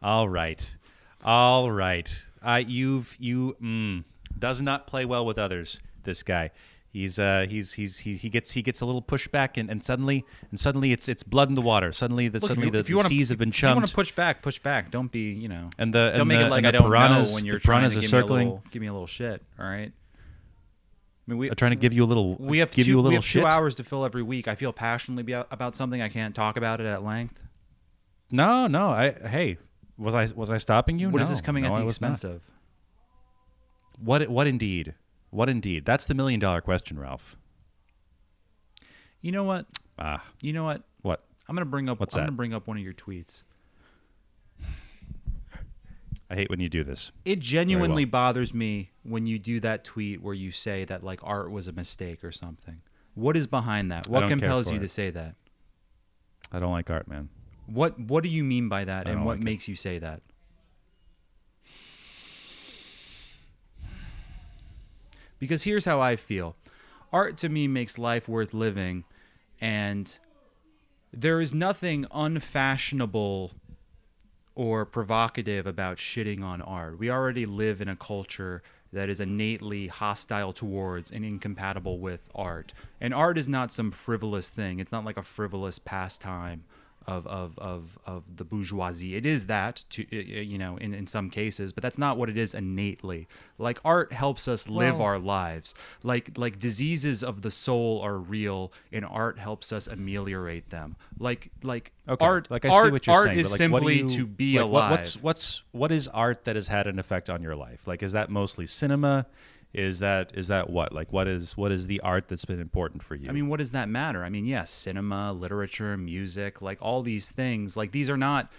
All right, all right. I you've you mm, does not play well with others. This guy. He's uh he's he's he, he gets he gets a little pushback and, and suddenly and suddenly it's it's blood in the water. Suddenly the Look, suddenly the, the wanna, seas have been If you want to push back, push back. Don't be you know. and the don't and make the, it like I don't piranhas, know when you're trying are to give me, a circling. little, give me a little shit. All right. I mean, we are trying to give you a little. we have give two, you a we little have shit. two hours to fill every week. I feel passionately about something. I can't talk about it at length. No, no. I hey, was I was I stopping you? What is No, this coming no, at the expense of? What what indeed? What indeed? That's the million dollar question, Ralph. You know what? Ah, You know what? what? I'm gonna bring up. What's I'm that? gonna bring up one of your tweets. I hate when you do this. It genuinely well. bothers me when you do that tweet where you say that like art was a mistake or something. What is behind that? What compels you it. to say that? I don't like art, man. What What do you mean by that, and what like it. makes you say that? Because here's how I feel: art to me makes life worth living, and there is nothing unfashionable or provocative about shitting on art. We already live in a culture that is innately hostile towards and incompatible with art. And art is not some frivolous thing. It's not like a frivolous pastime of of of, of the bourgeoisie. It is that to you know in, in some cases, but that's not what it is innately. Like art helps us live Well- our lives. Like like diseases of the soul are real and art helps us ameliorate them. Like like Okay. art like I see what you're art saying. is but like, what do simply you- to be like, alive. what- what's what's what is art that has had an effect on your life? Like, is that mostly cinema? Is that is that what? Like, what is what is the art that's been important for you? I mean, what does that matter? I mean, yes, cinema, literature, music, like all these things, like these are not,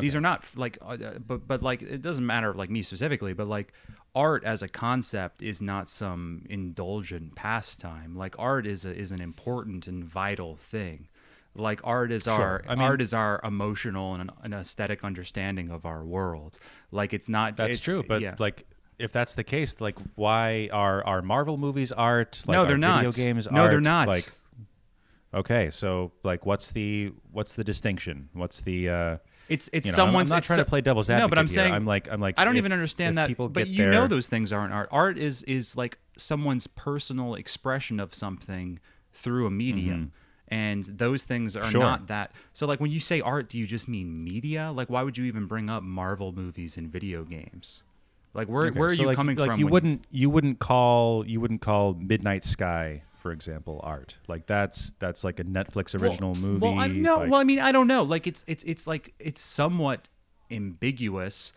these are not like, uh, uh, but but like it doesn't matter like me specifically, but like art as a concept is not some indulgent pastime. Like art is a, is an important and vital thing. Like art is Sure. our I mean- art is our emotional and an aesthetic understanding of our world. Like it's not. That's it's- true, but yeah. like. If that's the case, like, why are are Marvel movies art? Like, No, they're not. Video games No, they're not. Like, okay, so like, what's the what's the distinction? What's the uh, it's it's you know, someone's. I'm not trying to play devil's advocate. No, but I'm here. saying I'm like I'm like I don't if- even understand that. People but you their, know those things aren't art. Art is is like someone's personal expression of something through a medium. And those things are Mm-hmm. Sure. not that. So, like, when you say art, do you just mean media? Like, why would you even bring up Marvel movies and video games? Like, where Okay, where are so you like, coming like from? you wouldn't you wouldn't call you wouldn't call Midnight Sky, for example, art. Like that's that's like a Netflix original movie. Well, I, no, like- well, I mean, I don't know. Like, it's it's it's like it's somewhat ambiguous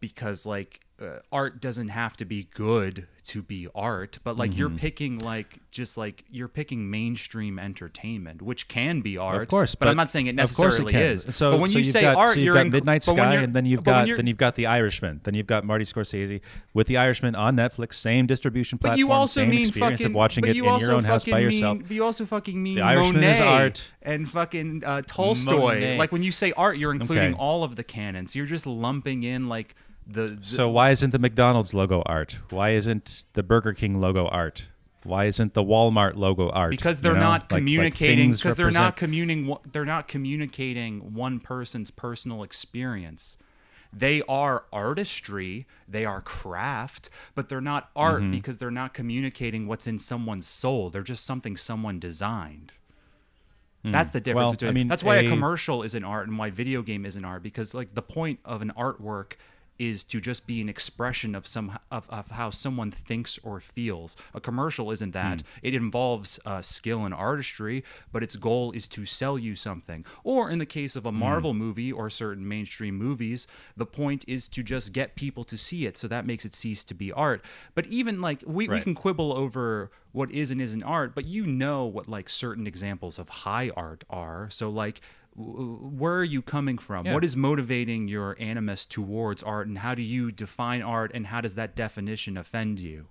because like uh, art doesn't have to be good to be art, but like you're Mm-hmm. picking like just like you're picking mainstream entertainment, which can be art. of course, but, I'm not saying it necessarily can. is. So, but when so you say got, art, so you've you're got inclu- Midnight but Sky, and then you've got then you've got The Irishman, then you've got Marty Scorsese with The Irishman on Netflix, same distribution But platform, you also same mean experience fucking, of watching it you in your own house by fucking yourself. But you also fucking mean The Irishman Monet is art. and fucking uh, Tolstoy. Monet. Like when you say art, you're including Okay. all of the canons. You're just lumping in like the, the So why isn't the McDonald's logo art? Why isn't the Burger King logo art? Why isn't the Walmart logo art? because they're know? not Like- like communicating because they're represent- not communing they're not communicating one person's personal experience they are artistry they are craft but they're not art Mm-hmm. because they're not communicating what's in someone's soul they're just something someone designed that's the difference. Well, between I mean, that's why a a- commercial isn't art and why video game isn't art because like the point of an artwork is to just be an expression of some of, of how someone thinks or feels. A commercial isn't that. It involves uh, skill and artistry, but its goal is to sell you something. Or in the case of a Marvel movie or certain mainstream movies, the point is to just get people to see it, so that makes it cease to be art. But even like we, we can quibble over what is and isn't art, but you know what like certain examples of high art are. So like where are you coming from? Yeah. What is motivating your animus towards art and how do you define art and how does that definition offend you?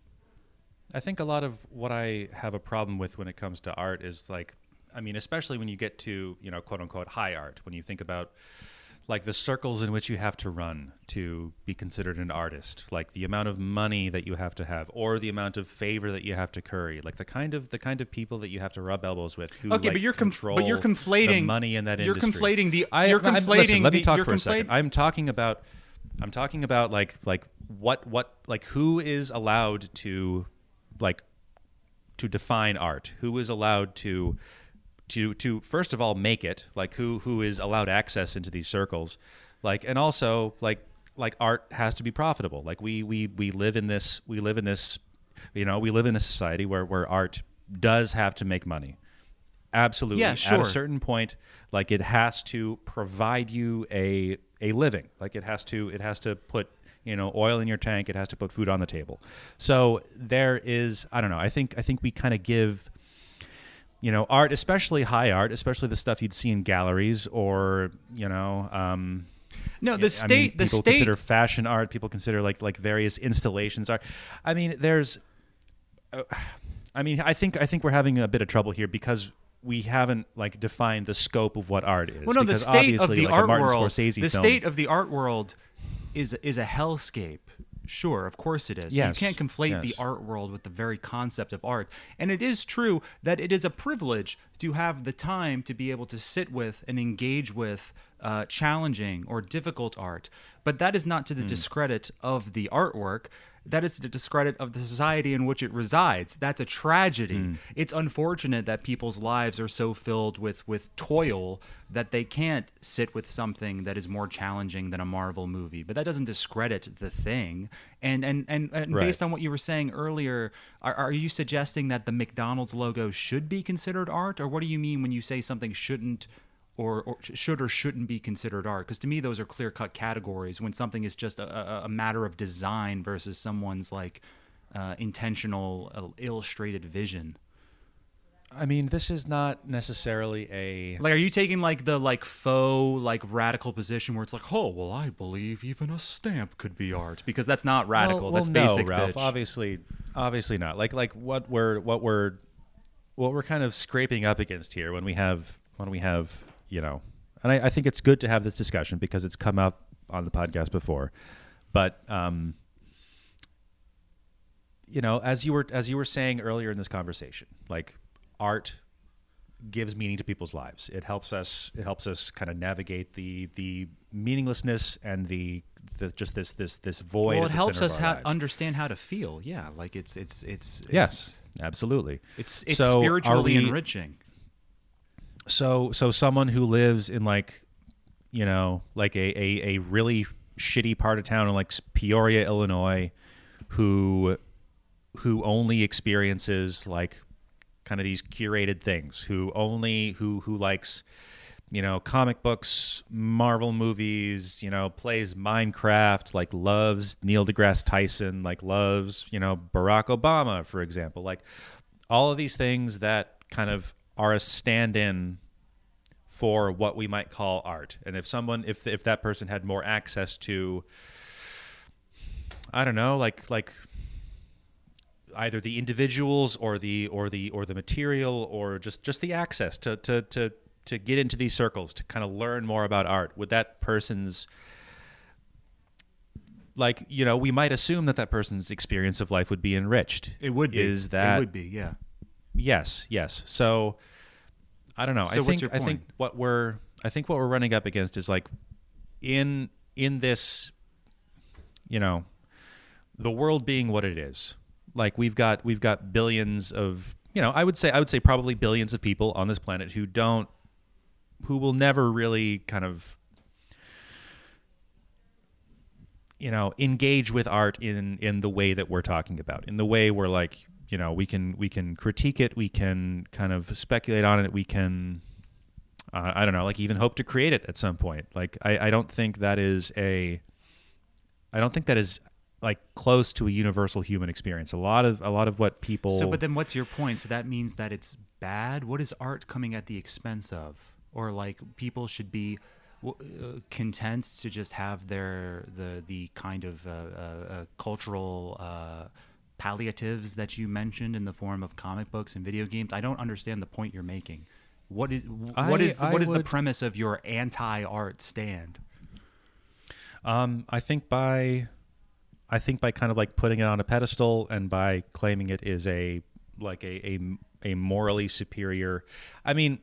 I think a lot of what I have a problem with when it comes to art is like, I mean, especially when you get to, you know, quote unquote high art, when you think about like the circles in which you have to run to be considered an artist, like the amount of money that you have to have, or the amount of favor that you have to curry, like the kind of the kind of people that you have to rub elbows with. Who, Okay, like, but you're control but you're the conflating- money in that you're industry. conflating the- I, you're I'm- conflating listen, let me talk for a second. I'm talking about I'm talking about like like what what like who is allowed to like to define art who is allowed to to to first of all make it like who who is allowed access into these circles. Like and also like like art has to be profitable. Like we we we live in this we live in this you know we live in a society where where art does have to make money. Absolutely. Yeah, sure. at a certain point like it has to provide you a a living. Like it has to it has to put you know oil in your tank. It has to put food on the table. So there is i don't know i think i think we kind of give you know art especially high art especially the stuff you'd see in galleries or you know um No, yeah, the I state mean, the people state consider fashion art people consider like like various installations art i mean there's uh, i mean i think i think we're having a bit of trouble here because we haven't like defined the scope of what art is Well, no, the state of the like art world, Scorsese the film, state of the art world is is a hellscape. Sure, of course it is. Yes, You can't conflate the art world with the very concept of art. And it is true that it is a privilege to have the time to be able to sit with and engage with uh, challenging or difficult art. But that is not to the Hmm. discredit of the artwork. That is to the discredit of the society in which it resides. That's a tragedy. Hmm. It's unfortunate that people's lives are so filled with with toil that they can't sit with something that is more challenging than a Marvel movie. But that doesn't discredit the thing. And and and, and Right. based on what you were saying earlier, are, are you suggesting that the McDonald's logo should be considered art, or what do you mean when you say something shouldn't? Or, or should or shouldn't be considered art because to me those are clear cut categories when something is just a, a, matter of design versus someone's like uh, intentional uh, illustrated vision i mean this is not necessarily a Like, are you taking like the like faux like radical position where it's like, oh well, I believe even a stamp could be art because that's not radical. Well, that's well, basic, no, Ralph. bitch. Obviously, obviously not. Like like what we're what we're what we're kind of scraping up against here when we have when we have you know, and I, I think it's good to have this discussion because it's come up on the podcast before, but um, you know, as you were as you were saying earlier in this conversation, like art gives meaning to people's lives. It helps us. It helps us kind of navigate the the meaninglessness and the, the just this this this void. well, it helps us ha- understand how to feel. Yeah, like it's it's it's, it's Yes, absolutely. It's it's So, spiritually we- enriching. So so someone who lives in like you know like a, a, a really shitty part of town in like Peoria, Illinois, who who only experiences like kind of these curated things, who only who who likes you know comic books, Marvel movies, you know plays Minecraft, like loves Neil deGrasse Tyson, like loves you know Barack Obama, for example, like all of these things that kind of are a stand-in for what we might call art. And if someone if if that person had more access to I don't know, like like either the individuals or the or the or the material or just just the access to to to to get into these circles to kind of learn more about art would that person's like you know we might assume that that person's experience of life would be enriched It would be. is that it would be? Yeah. Yes, yes. So I don't know. So I think I think what we're I think what we're running up against is like in in this you know the world being what it is. Like we've got we've got billions of you know, I would say I would say probably billions of people on this planet who don't who will never really kind of you know engage with art in in the way that we're talking about in the way we're like you know we can we can critique it we can kind of speculate on it we can uh, i don't know like even hope to create it at some point like I, I don't think that is a i don't think that is like close to a universal human experience a lot of a lot of what people So, but then what's your point? So that means that it's bad. What is art coming at the expense of? Or like people should be uh, content to just have their the the kind of uh, uh, uh, cultural uh, palliatives that you mentioned in the form of comic books and video games. I don't understand the point you're making. What is what I- is I what is the premise of your anti-art stand? Um, I think by, I think by kind of like putting it on a pedestal and by claiming it is a like a a, a morally superior. I mean,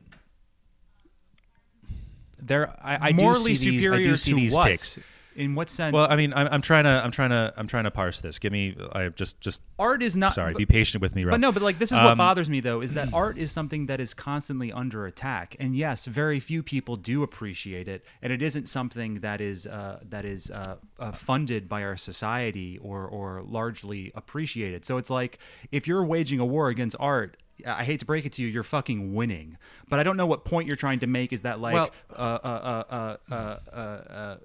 there I, I Morally do see these, superior I do see to these what? takes. In what sense? Well, I mean, I'm, I'm trying to I'm trying to I'm trying to parse this. Give me I just just art is not. sorry. but- be patient with me, Rob. But no, but like this is what Um, bothers me though is that art is something that is constantly under attack, and yes, very few people do appreciate it, and it isn't something that is uh, that is uh, uh, funded by our society or or largely appreciated. So it's like if you're waging a war against art. I hate to break it to you, you're fucking winning. But I don't know what point you're trying to make. Is that like Well- uh, uh, uh,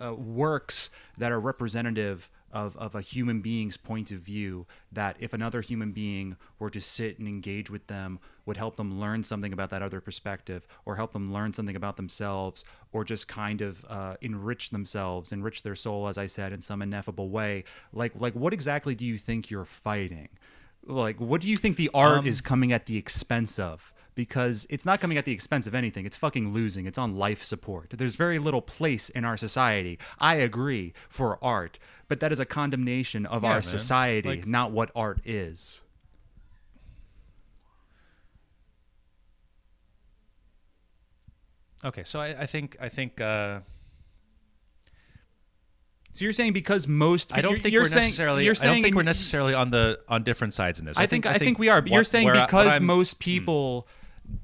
uh, works that are representative of, of a human being's point of view that if another human being were to sit and engage with them would help them learn something about that other perspective or help them learn something about themselves or just kind of uh, enrich themselves enrich their soul as i said in some ineffable way. Like like what exactly do you think you're fighting? Like what do you think the art Um, is coming at the expense of because it's not coming at the expense of anything it's fucking losing it's on life support there's very little place in our society i agree for art but that is a condemnation of Yeah, our man. society Like- not what art is okay, so I, I think I think uh, so you're saying because most I don't think you're we're saying, necessarily. you're saying I don't think we're necessarily on the on different sides in this. I think I think we are, but what- you're saying I- because I'm- most people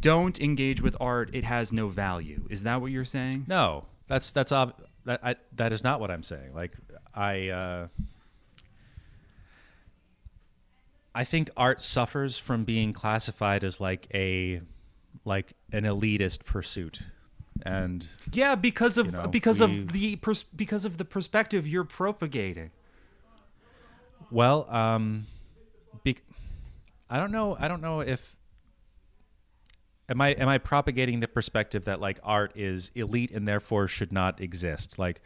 don't engage with art, it has no value. Is that what you're saying? No, that's that's ob- that I, that is not what I'm saying. Like I uh, I think art suffers from being classified as like a like an elitist pursuit. And Yeah, because of You know, because of the pers- because of the perspective you're propagating. well, um be- I don't know I don't know if am I am I propagating the perspective that like art is elite and therefore should not exist? Like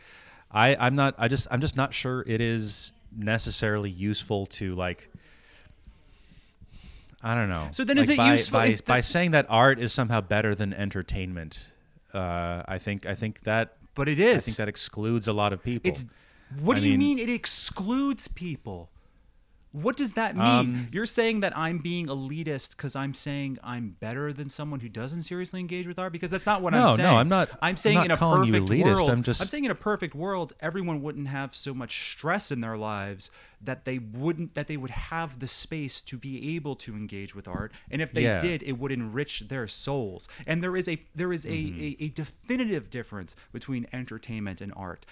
I I'm not I just I'm just not sure it is necessarily useful to like I don't know. So then Like, is it by, useful- by, is by saying that art is somehow better than entertainment? Uh, I think I think that But it is. I think that excludes a lot of people. It's what I do you mean- mean it excludes people? What does that mean? Um, You're saying that I'm being elitist because I'm saying I'm better than someone who doesn't seriously engage with art because that's not what No, I'm saying. no. I'm not- I'm I'm saying not in a calling you perfect elitist, world. I'm just- I'm saying in a perfect world, everyone wouldn't have so much stress in their lives that they wouldn't that they would have the space to be able to engage with art, and if they Yeah. did, it would enrich their souls. And there is a there is a, Mm-hmm. a, a definitive difference between entertainment and art.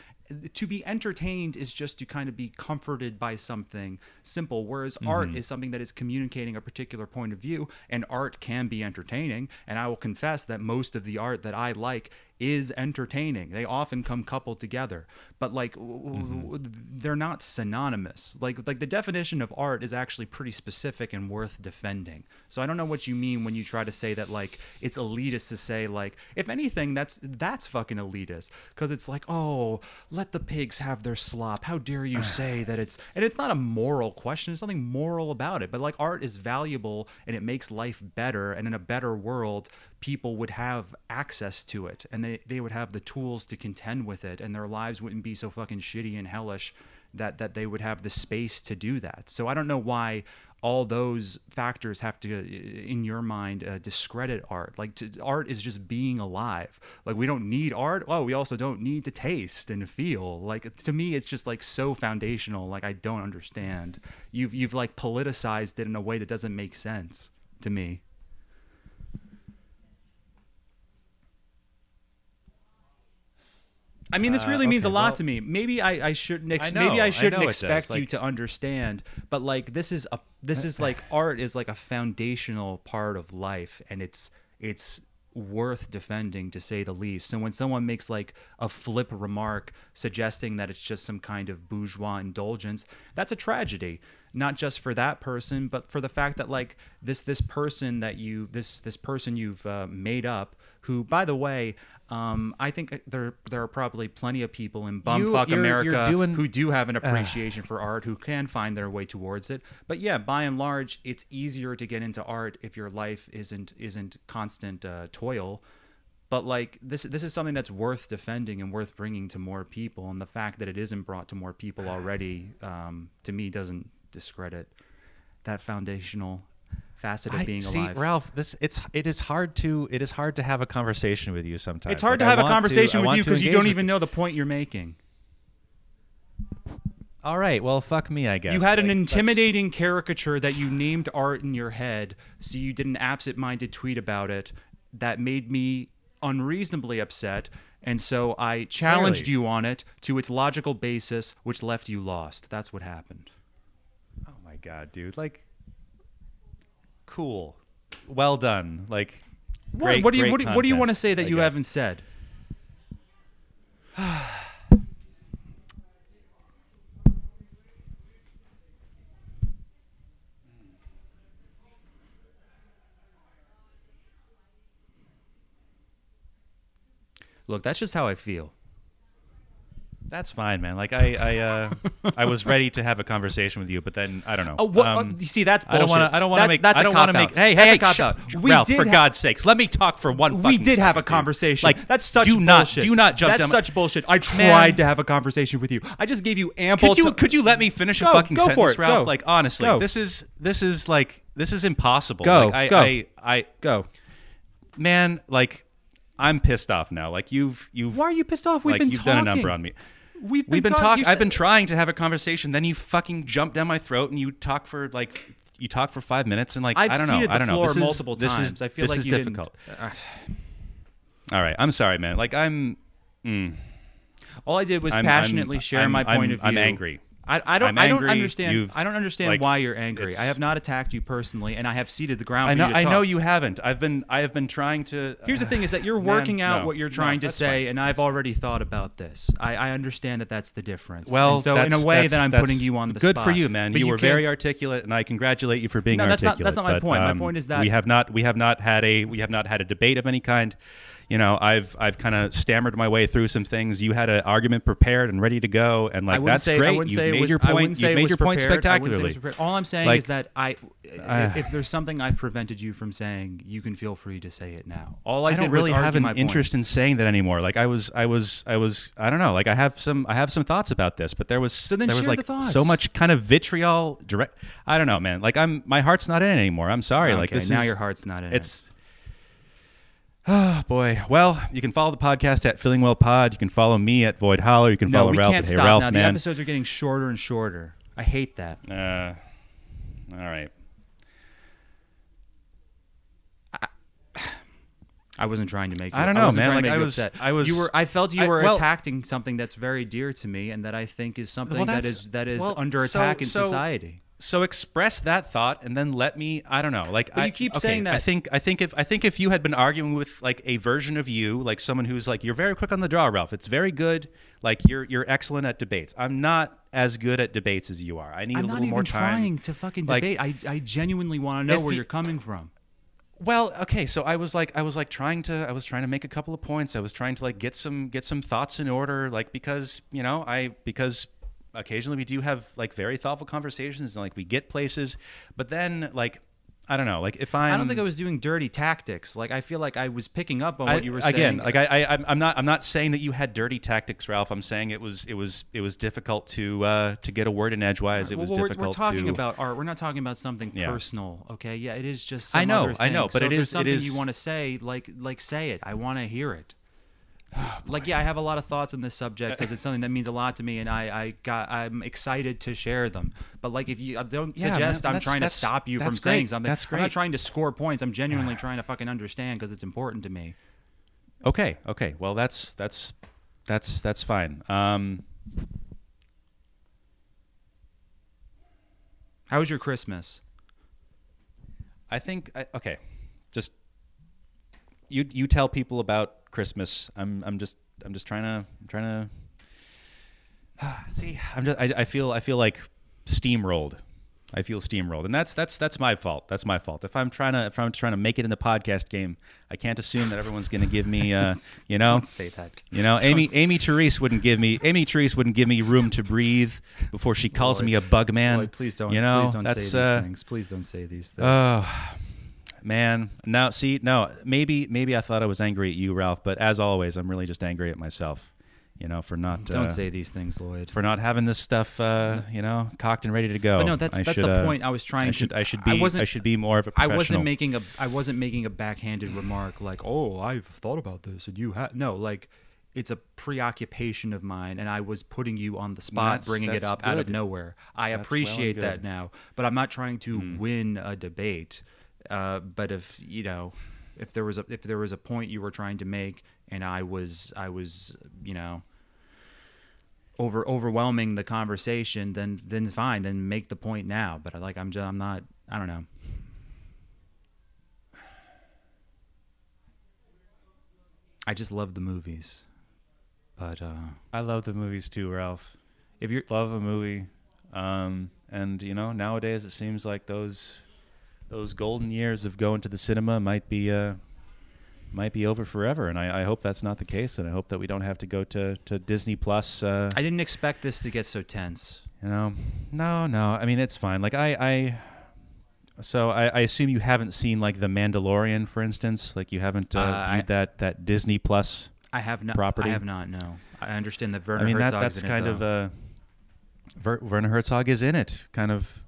To be entertained is just to kind of be comforted by something simple, whereas Mm-hmm. art is something that is communicating a particular point of view, and art can be entertaining. And I will confess that most of the art that I like is entertaining. They often come coupled together, but like mm-hmm. w- they're not synonymous. Like like the definition of art is actually pretty specific and worth defending. So I don't know what you mean when you try to say that like it's elitist to say like if anything that's that's fucking elitist because it's like oh let the pigs have their slop. How dare you say that it's and it's not a moral question. There's nothing moral about it. But like art is valuable and it makes life better. And in a better world, people would have access to it and they, they would have the tools to contend with it and their lives wouldn't be so fucking shitty and hellish that that they would have the space to do that. So I don't know why all those factors have to in your mind uh, discredit art. Like to, art is just being alive. Like we don't need art. Well we also don't need to taste and feel. Like to me it's just like so foundational. Like i don't understand. You've you've like politicized it in a way that doesn't make sense to me I mean, this Uh, really means a lot well- to me. Maybe I, I shouldn't. Ex- I know, maybe I I shouldn't does, expect you to understand. But like, this is a this is like art is like a foundational part of life, and it's it's worth defending to say the least. So when someone makes like a flip remark suggesting that it's just some kind of bourgeois indulgence, that's a tragedy. Not just for that person, but for the fact that like this this person that you this this person you've uh, made up, who by the way, um, I think there there are probably plenty of people in bumfuck you're- you're America doing- who do have an appreciation for art, who can find their way towards it. But yeah, by and large, it's easier to get into art if your life isn't isn't constant uh, toil. But like this, this is something that's worth defending and worth bringing to more people. And the fact that it isn't brought to more people already, um, to me, doesn't discredit that foundational facet of I- being see, alive. Ralph, this it's it is hard to it is hard to have a conversation with you sometimes. it's hard Like, to have a want to- conversation with you because you don't even know the point you're making. All right, well, fuck me, I guess. You had an Like, that's- intimidating caricature that you named art in your head, so you did an absent-minded tweet about it that made me unreasonably upset, and so I challenged Clearly. you on it to its logical basis, which left you lost. That's what happened. Oh my god, dude! Like, cool, well done. Like, What, great. what do you what, do- what do you want to say that I you guess. haven't said? Look, that's just how I feel. That's fine, man. Like, I, I, uh, I was ready to have a conversation with you, but then I don't know. Oh, what? Um, oh, you see, that's I don't bullshit. want to. I don't want to make. That's I don't want to make. Hey, That's hey, cop shut- out. We Ralph, did for ha- God's sakes, let me talk for one. Fucking We did have a conversation. Like, that's such do not, bullshit. do not jump That's down. such bullshit. I tried Man. to have a conversation with you. I just gave you ample. Could you ti- could you let me finish a fucking go sentence. Ralph? Go. Like honestly, Go. this is this is like this is impossible. Go, Like, I, go. I, I, go? man, like I'm pissed off now. Like you've you've Why are you pissed off? We've like been you've talking. done a number on me. We've been, been talk- talking. I've been trying to have a conversation. Then you fucking jump down my throat and you talk for like you talk for five minutes and like I've I don't know. the I don't know. This is- multiple this. Is, I feel this like is difficult. All right, I'm sorry, man. Like I'm. mm, All I did was I'm- passionately I'm- share I'm- my point of view. I'm angry. I, I don't. I don't understand. I don't understand like, why you're angry. I have not attacked you personally, and I have ceded the ground. I for know. I know you haven't. I've been. I have been trying to. Here's the thing: is that you're Man, working out no, what you're no, trying to say, fine. and I've already thought about this. I, I understand that that's the difference. Well, And so in a way that I'm putting you on the spot. good spot. for you, man. But you, were very articulate, and I congratulate you for being No, that's not- that's not my but, point. My um, point is that- we have not we have not had a we have not had a debate of any kind. You know, I've I've kind of stammered my way through some things. You had an argument prepared and ready to go, and like that's say, great. You've made was, your point. You've made your point prepared. I wouldn't say it was spectacularly. All I'm saying Like- is that I, Uh, if there's something I've prevented you from saying, you can feel free to say it now. All I, I don't really have an point. interest in saying that anymore. Like I was, I was, I was, I don't know. Like I have some, I have some thoughts about this, but there was, So then there was like the so much kind of vitriol. Direct. I don't know, man. Like I'm, my heart's not in it anymore. I'm sorry. like Okay, this now is, your heart's not in It's. Oh boy. Well, you can follow the podcast at Feeling Well Pod. You can follow me at Void Holler. You can. No, follow we Ralph can't at Hey stop Ralph now. The Man. episodes are getting shorter and shorter. I hate that. Uh, all right. I wasn't trying to make. You, I don't know, man. Like, I was- upset. I was- You were. I felt you I- were well- attacking something that's very dear to me, and that I think is something Well, that is that is well, under so- attack in so- society. So express that thought and then let me i don't know like But I, you keep okay, saying i that- think i think if i think if you had been arguing with like a version of you like someone who's like you're very quick on the draw ralph. It's very good. Like you're you're excellent at debates. I'm not as good at debates as you are. I need I'm a little more time trying to fucking Like, debate. I, I genuinely want to know where you- you're coming from. well okay so i was like i was like trying to i was trying to make a couple of points. I was trying to like get some get some thoughts in order like because you know i because occasionally we do have like very thoughtful conversations and like we get places but then like i don't know like if i'm I don't think I was doing dirty tactics. Like I feel like I was picking up on I- what you were again, saying. Again, like I, I, I'm- not, I'm not saying that you had dirty tactics, Ralph. I'm saying it was, it was, it was difficult to, uh, to get a word in edgewise. It Well, was we're, difficult we're talking to. about art. We're not talking about something Yeah. personal. Okay, yeah, it is just. I know, I know, but so it is- something is- you want to say. Like, like say it. I want to hear it. like yeah, I have a lot of thoughts on this subject because it's something that means a lot to me, and I, I got, I'm excited to share them. But like, if you I don't Yeah, man, suggest I'm trying to stop you from that's saying something. That's great. I'm not trying to score points. I'm genuinely trying to fucking understand because it's important to me. Okay, okay. Well, that's, that's, that's that's fine. Um, How was your Christmas? I think I, okay, just you you tell people about Christmas. I'm I'm just I'm just trying to I'm trying to see. I'm just I, I feel I feel like steamrolled. I feel steamrolled, and that's that's that's my fault. That's my fault. If I'm trying to if I'm trying to make it in the podcast game, I can't assume that everyone's going to give me, uh, you know, Don't say that. you know, Amy Amy Therese wouldn't give me Amy Therese wouldn't give me room to breathe before she calls Lloyd, me a bug man. Lloyd, please don't. You know, please don't say these uh, things. Please don't say these things. Oh man. Now see, no, maybe maybe I thought I was angry at you, Ralph, but as always, I'm really just angry at myself. You know, for not don't uh, say these things, Lloyd. for not having this stuff, uh, you know, cocked and ready to go. But no, that's I that's should, the uh, point I was trying I should to. I should be I I, wasn't. should be more of a I professional. wasn't making a. I wasn't making a backhanded remark like, "Oh, I've thought about this," and you had no. Like, it's a preoccupation of mine, and I was putting you on the spot, That's- bringing it that's up out of nowhere. I That's well appreciate that. Hmm. now, but I'm not trying to win a debate. Uh, but if you know, if there was a if there was a point you were trying to make, and I was I was you know over overwhelming the conversation, then then fine, then make the point now. But I like I'm just I'm not I don't know. I just love the movies, but uh, I love the movies too, Ralph. if you're Love a movie, um, and you know, nowadays it seems like those those golden years of going to the cinema might be uh, might be over forever. And I, I hope that's not the case, and I hope that we don't have to go to to Disney Plus. Uh, I didn't expect this to get so tense. You know, no, no. I mean, it's fine. Like I, I so I, I assume you haven't seen like The Mandalorian, for instance. Like you haven't uh, Uh, I- viewed that that Disney Plus. I have not. Property? I have not. No, I understand that Werner I mean, that Herzog's that's in kind it, of uh, Ver, Werner Herzog is in it. Kind of.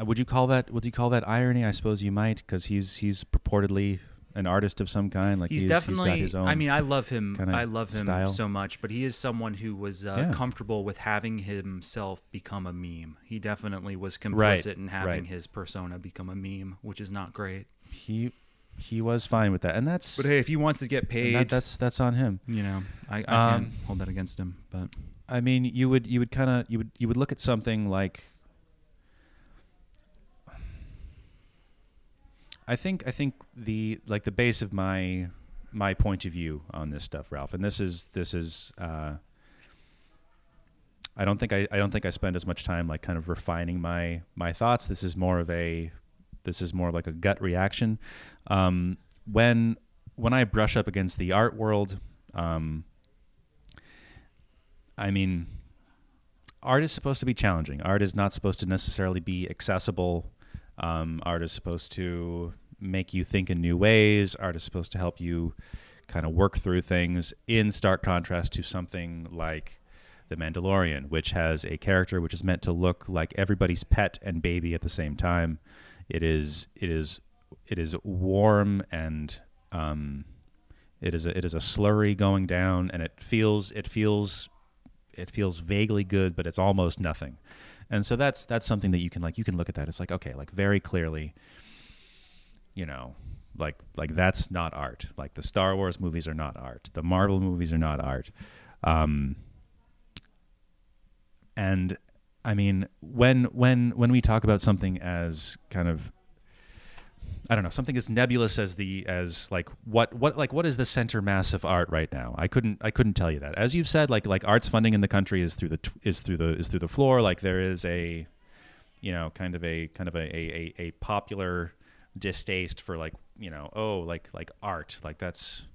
Uh, Would you call that? Would you call that irony? I suppose you might, because he's he's purportedly an artist of some kind. Like he's, he's, definitely. got his own. I mean, I love him. I love him style. so much, but he is someone who was uh, Yeah. comfortable with having himself become a meme. He definitely was complicit Right, in having right. his persona become a meme, which is not great. he he was fine with that, and that's But hey, if he wants to get paid, that, that's that's on him. you know, I, I Um, can't hold that against him. But I mean, you would you would kind of you would you would look at something like I think I think the like the base of my my point of view on this stuff, Ralph, and this is this is uh, I don't think I, I don't think I spend as much time like kind of refining my my thoughts. This is more of a this is more like a gut reaction. Um, when when I brush up against the art world, um, I mean, art is supposed to be challenging. Art is not supposed to necessarily be accessible. Um, art is supposed to make you think in new ways. Art is supposed to help you kind of work through things in stark contrast to something like The Mandalorian, which has a character which is meant to look like everybody's pet and baby at the same time. It is it is it is warm and um, it is a, it is a slurry going down, and it feels it feels it feels vaguely good, but it's almost nothing. And so that's that's something that you can like you can look at that. It's like okay, like very clearly, you know, like like that's not art. Like the Star Wars movies are not art. The Marvel movies are not art. Um, and I mean, when when when we talk about something as kind of I don't know something as nebulous as the as like what what like what is the center mass of art right now? I couldn't I couldn't tell you that. As you've said, like like arts funding in the country is through the is through the is through the floor. Like there is a you know kind of a kind of a a, a, popular distaste for like you know oh like like art like that's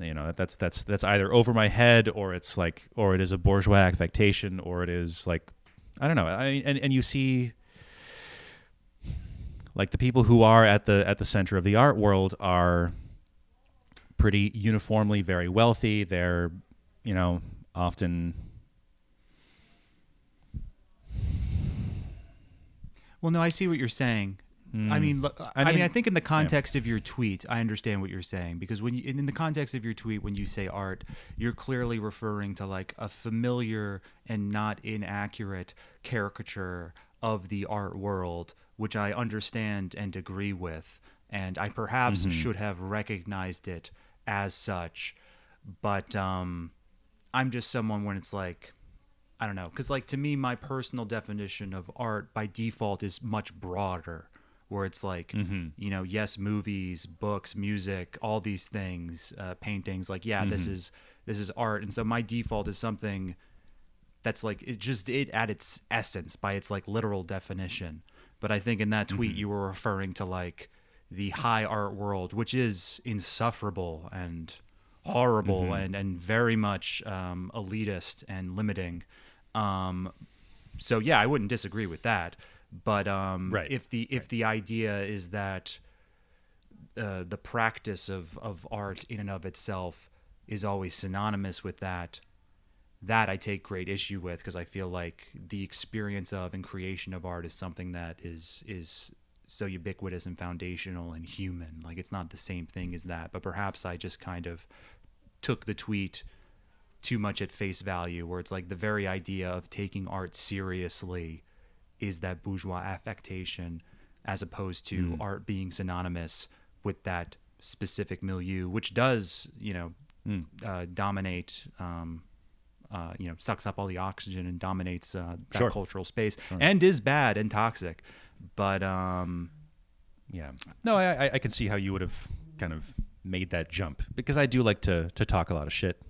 you know that's that's that's either over my head or it's like or it is a bourgeois affectation or it is like I don't know. I and and you see like the people who are at the at the center of the art world are pretty uniformly very wealthy. They're you know often well, no, I see what you're saying. I Mm. mean, look, I, I mean, mean- I think in the context of your tweet, I understand what you're saying because when you, in the context of your tweet, when you say art, you're clearly referring to like a familiar and not inaccurate caricature of the art world, which I understand and agree with, and I perhaps Mm-hmm. should have recognized it as such. but um, I'm just someone when it's like, I don't know, because like to me, my personal definition of art by default is much broader. Where it's like, you know, yes, movies, books, music, all these things, uh, paintings. Like, yeah, this is this is art, and so my default is something that's like it just it at its essence by its like literal definition but i think in that tweet you were referring to like the high art world which is insufferable and horrible and and very much um, elitist and limiting. Um, so yeah i wouldn't disagree with that. But um, Right. if the if the idea is that uh, the practice of, of art in and of itself is always synonymous with that that I take great issue with because I feel like the experience of and creation of art is something that is is so ubiquitous and foundational and human. Like it's not the same thing as that. But perhaps I just kind of took the tweet too much at face value, where it's like the very idea of taking art seriously is that bourgeois affectation, as opposed to art being synonymous with that specific milieu, which does, you know, uh, dominate. Um, uh, you know, sucks up all the oxygen and dominates uh, that Sure. cultural space, and is bad and toxic. But um, Yeah. No, I, I- can see how you would have kind of made that jump because I do like to to talk a lot of shit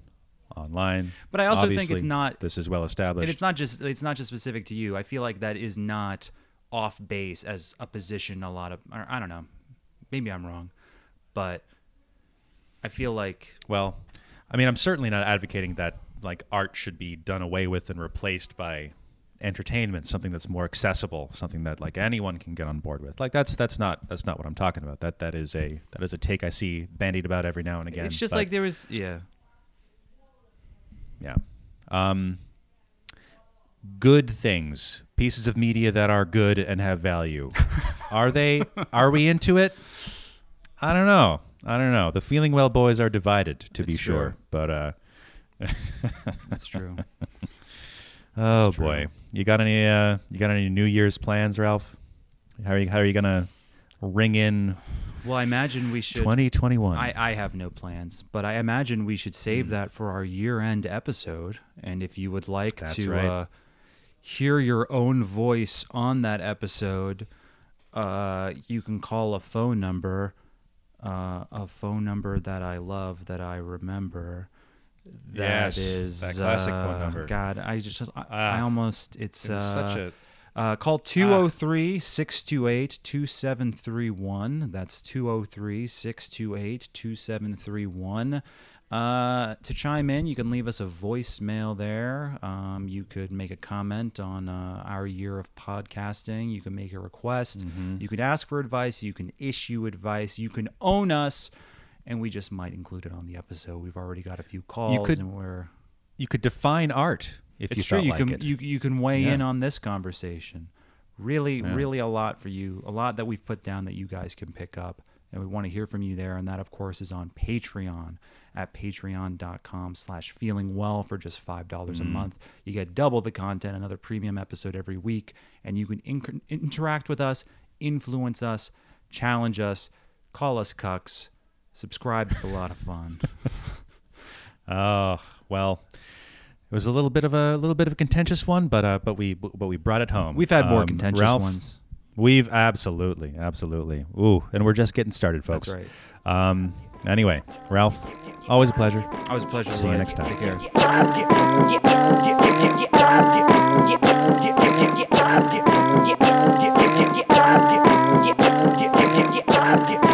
online. But I also think it's not- This is well established. and it's not just it's not just specific to you. I feel like that is not off base as a position. A lot of or I don't know, maybe I'm wrong, but I feel like Well, I mean, I'm certainly not advocating that like art should be done away with and replaced by entertainment, something that's more accessible, something that like anyone can get on board with. Like that's that's not that's not what I'm talking about. That that is a that is a take I see bandied about every now and again. it's just like there was yeah. yeah. Um, good things, pieces of media that are good and have value. are they? Are we into it? I don't know. I don't know. The Feeling Well boys are divided, to be It's sure. But uh, That's true. oh true. boy, you got any? Uh, you got any New Year's plans, Ralph? How are you? How are you gonna ring in well, I imagine we should. 2021? I, I have no plans, but I imagine we should save that for our year-end episode. And if you would like That's to right. uh, hear your own voice on that episode, uh, you can call a phone number, uh, a phone number that I love that I remember. That Yes, is that classic phone uh, number. God, I just I, I Ah, almost it's It uh, such a uh, call 203 628 2731. That's 203 628 2731. Uh, to chime in, you can leave us a voicemail there. Um, you could make a comment on uh, our year of podcasting. You can make a request. Mm-hmm. You can ask for advice. You can issue advice. You can own us. And we just might include it on the episode. We've already got a few calls, could- and we're you could define art if it's you true. You like can it. you you can weigh Yeah. in on this conversation. Really, Yeah. really a lot for you. A lot that we've put down that you guys can pick up, and we want to hear from you there. And that, of course, is on Patreon at patreon.com/slash feeling well for just five dollars Mm-hmm. a month. You get double the content, another premium episode every week, and you can inc- interact with us, influence us, challenge us, call us cucks. Subscribe. It's a lot of fun. oh well. It was a little bit of a, a little bit of a contentious one, but uh, but we but we brought it home. We've had more Um, contentious Ralph, ones. We've absolutely, absolutely. Ooh, and we're just getting started, folks. That's right. Um, anyway, Ralph, always a pleasure. Always a pleasure. See you next time. Take care. Yeah.